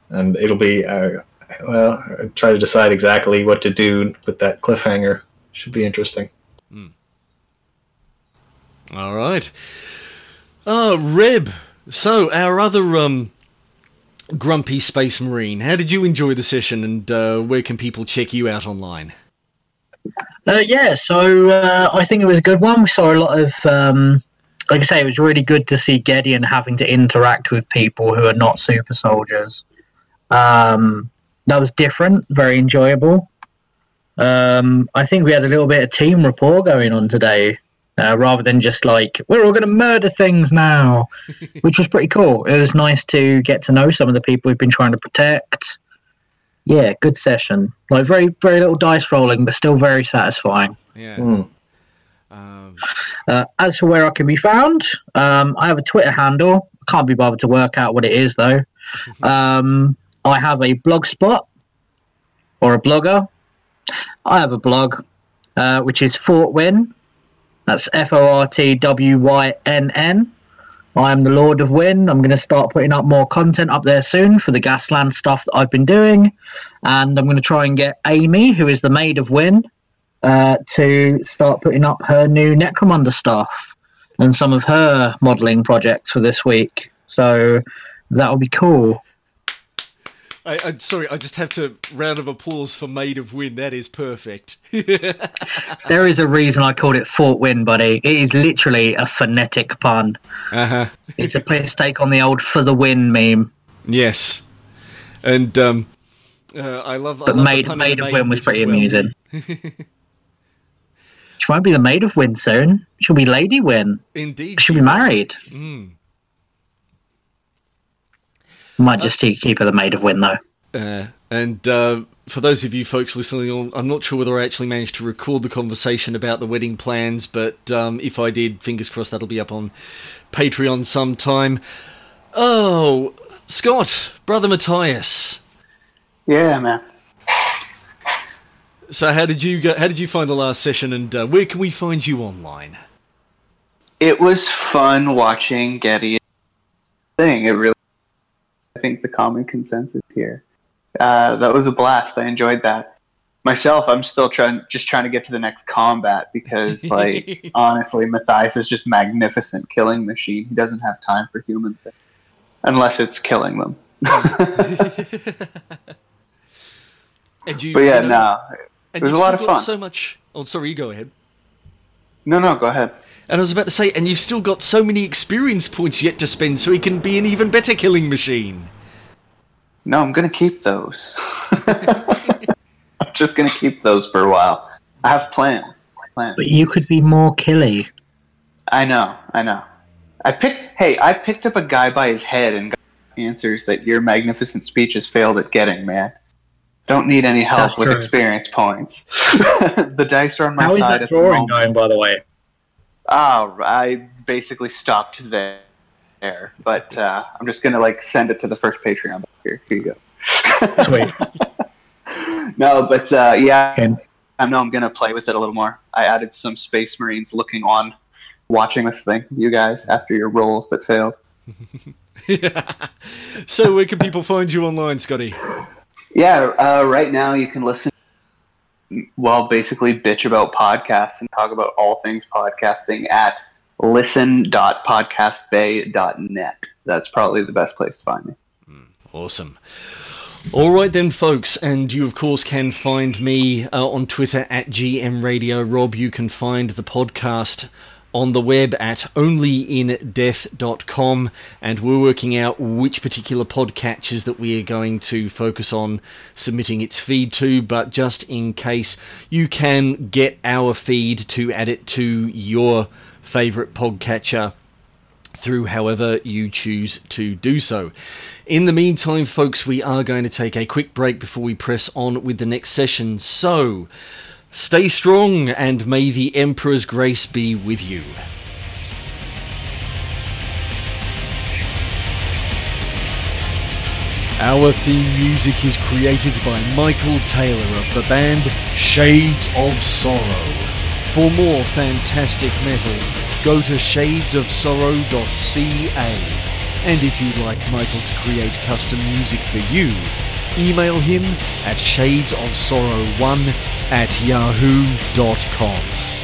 and it'll be uh, well. I try to decide exactly what to do with that cliffhanger. Should be interesting. all right, uh, Reb. So our other um, grumpy space marine. How did you enjoy the session, and uh, where can people check you out online? Uh, yeah, so uh, I think it was a good one. We saw a lot of, um, like I say, it was really good to see Gideon having to interact with people who are not super soldiers. Um, that was different, very enjoyable. Um, I think we had a little bit of team rapport going on today, uh, rather than just like we're all going to murder things now, which was pretty cool. It was nice to get to know some of the people we've been trying to protect. Yeah, good session. Like very, very little dice rolling, but still very satisfying. Yeah. Hmm. Um, Uh, as for where I can be found, um, I have a Twitter handle. Can't be bothered to work out what it is though. Um, I have a blog spot or a blogger. I have a blog, uh, which is Fort Wynn. That's F O R T W Y N N. I am the Lord of Win. I'm going to start putting up more content up there soon for the Gasland stuff that I've been doing. And I'm going to try and get Amy, who is the Maid of Win, uh, to start putting up her new Necromunda stuff and some of her modelling projects for this week. So that will be cool. I, I sorry, I just have to round of applause for Maid of Win. That is perfect. There is a reason I called it Fort Wynn, buddy. It is literally a phonetic pun. uh huh. It's a piss take on the old for the win meme. Yes, and um, uh, I love. I But love the Maid, pun on Maid the of Win was pretty well. amusing. she won't be the Maid of Win soon. She'll be Lady Win. Indeed, She'll be married. Mm. Might just keep her the Maid of Win, though. Uh, and uh, for those of you folks listening, I'm not sure whether I actually managed to record the conversation about the wedding plans, but um, if I did, fingers crossed that'll be up on Patreon sometime. Oh, Scott, brother Matthias. Yeah, man. So how did you go? How did you find the last session, and uh, where can we find you online? It was fun watching Getty thing. It really, I think the common consensus here. Uh, that was a blast. I enjoyed that. Myself, I'm still trying, just trying to get to the next combat because, like, honestly, Matthias is just magnificent killing machine. He doesn't have time for human things unless it's killing them. And you, But yeah, you know, no, and it was a lot of fun. So much. Oh, sorry, you go ahead. No, no, go ahead. And I was about to say, and you've still got so many experience points yet to spend, so he can be an even better killing machine. No, I'm gonna keep those. I'm just gonna keep those for a while. I have plans. Plans. But you could be more killy. I know, I know. I picked. Hey, I picked up a guy by his head and got answers that your magnificent speech has failed at getting. Man, don't need any help That's with true. experience points. the dice are on my How is side that drawing going, by the way? Oh, I basically stopped there. But uh, I'm just gonna like send it to the first Patreon. Here, here you go. Sweet. no, but uh, yeah, Okay. I know I'm gonna play with it a little more. I added some Space Marines looking on, watching this thing. You guys, after your rolls that failed. so where can people find you online, Scotty? Yeah, uh, right now you can listen. Well, basically, bitch about podcasts and talk about all things podcasting at listen.podcastbay.net. That's probably the best place to find me. Awesome. All right then, folks, and you of course can find me uh, on Twitter at GM Radio Rob. You can find the podcast on the web at onlyindeath.com, and we're working out which particular podcatchers that we are going to focus on submitting its feed to. But just in case, you can get our feed to add it to your favorite podcatcher through however you choose to do so. In the meantime, folks, we are going to take a quick break before we press on with the next session. So, stay strong and may the Emperor's grace be with you. Our theme music is created by Michael Taylor of the band Shades of Sorrow. For more fantastic metal, go to shadesofsorrow.ca. And if you'd like Michael to create custom music for you, email him at shadesofsorrow1 at yahoo.com.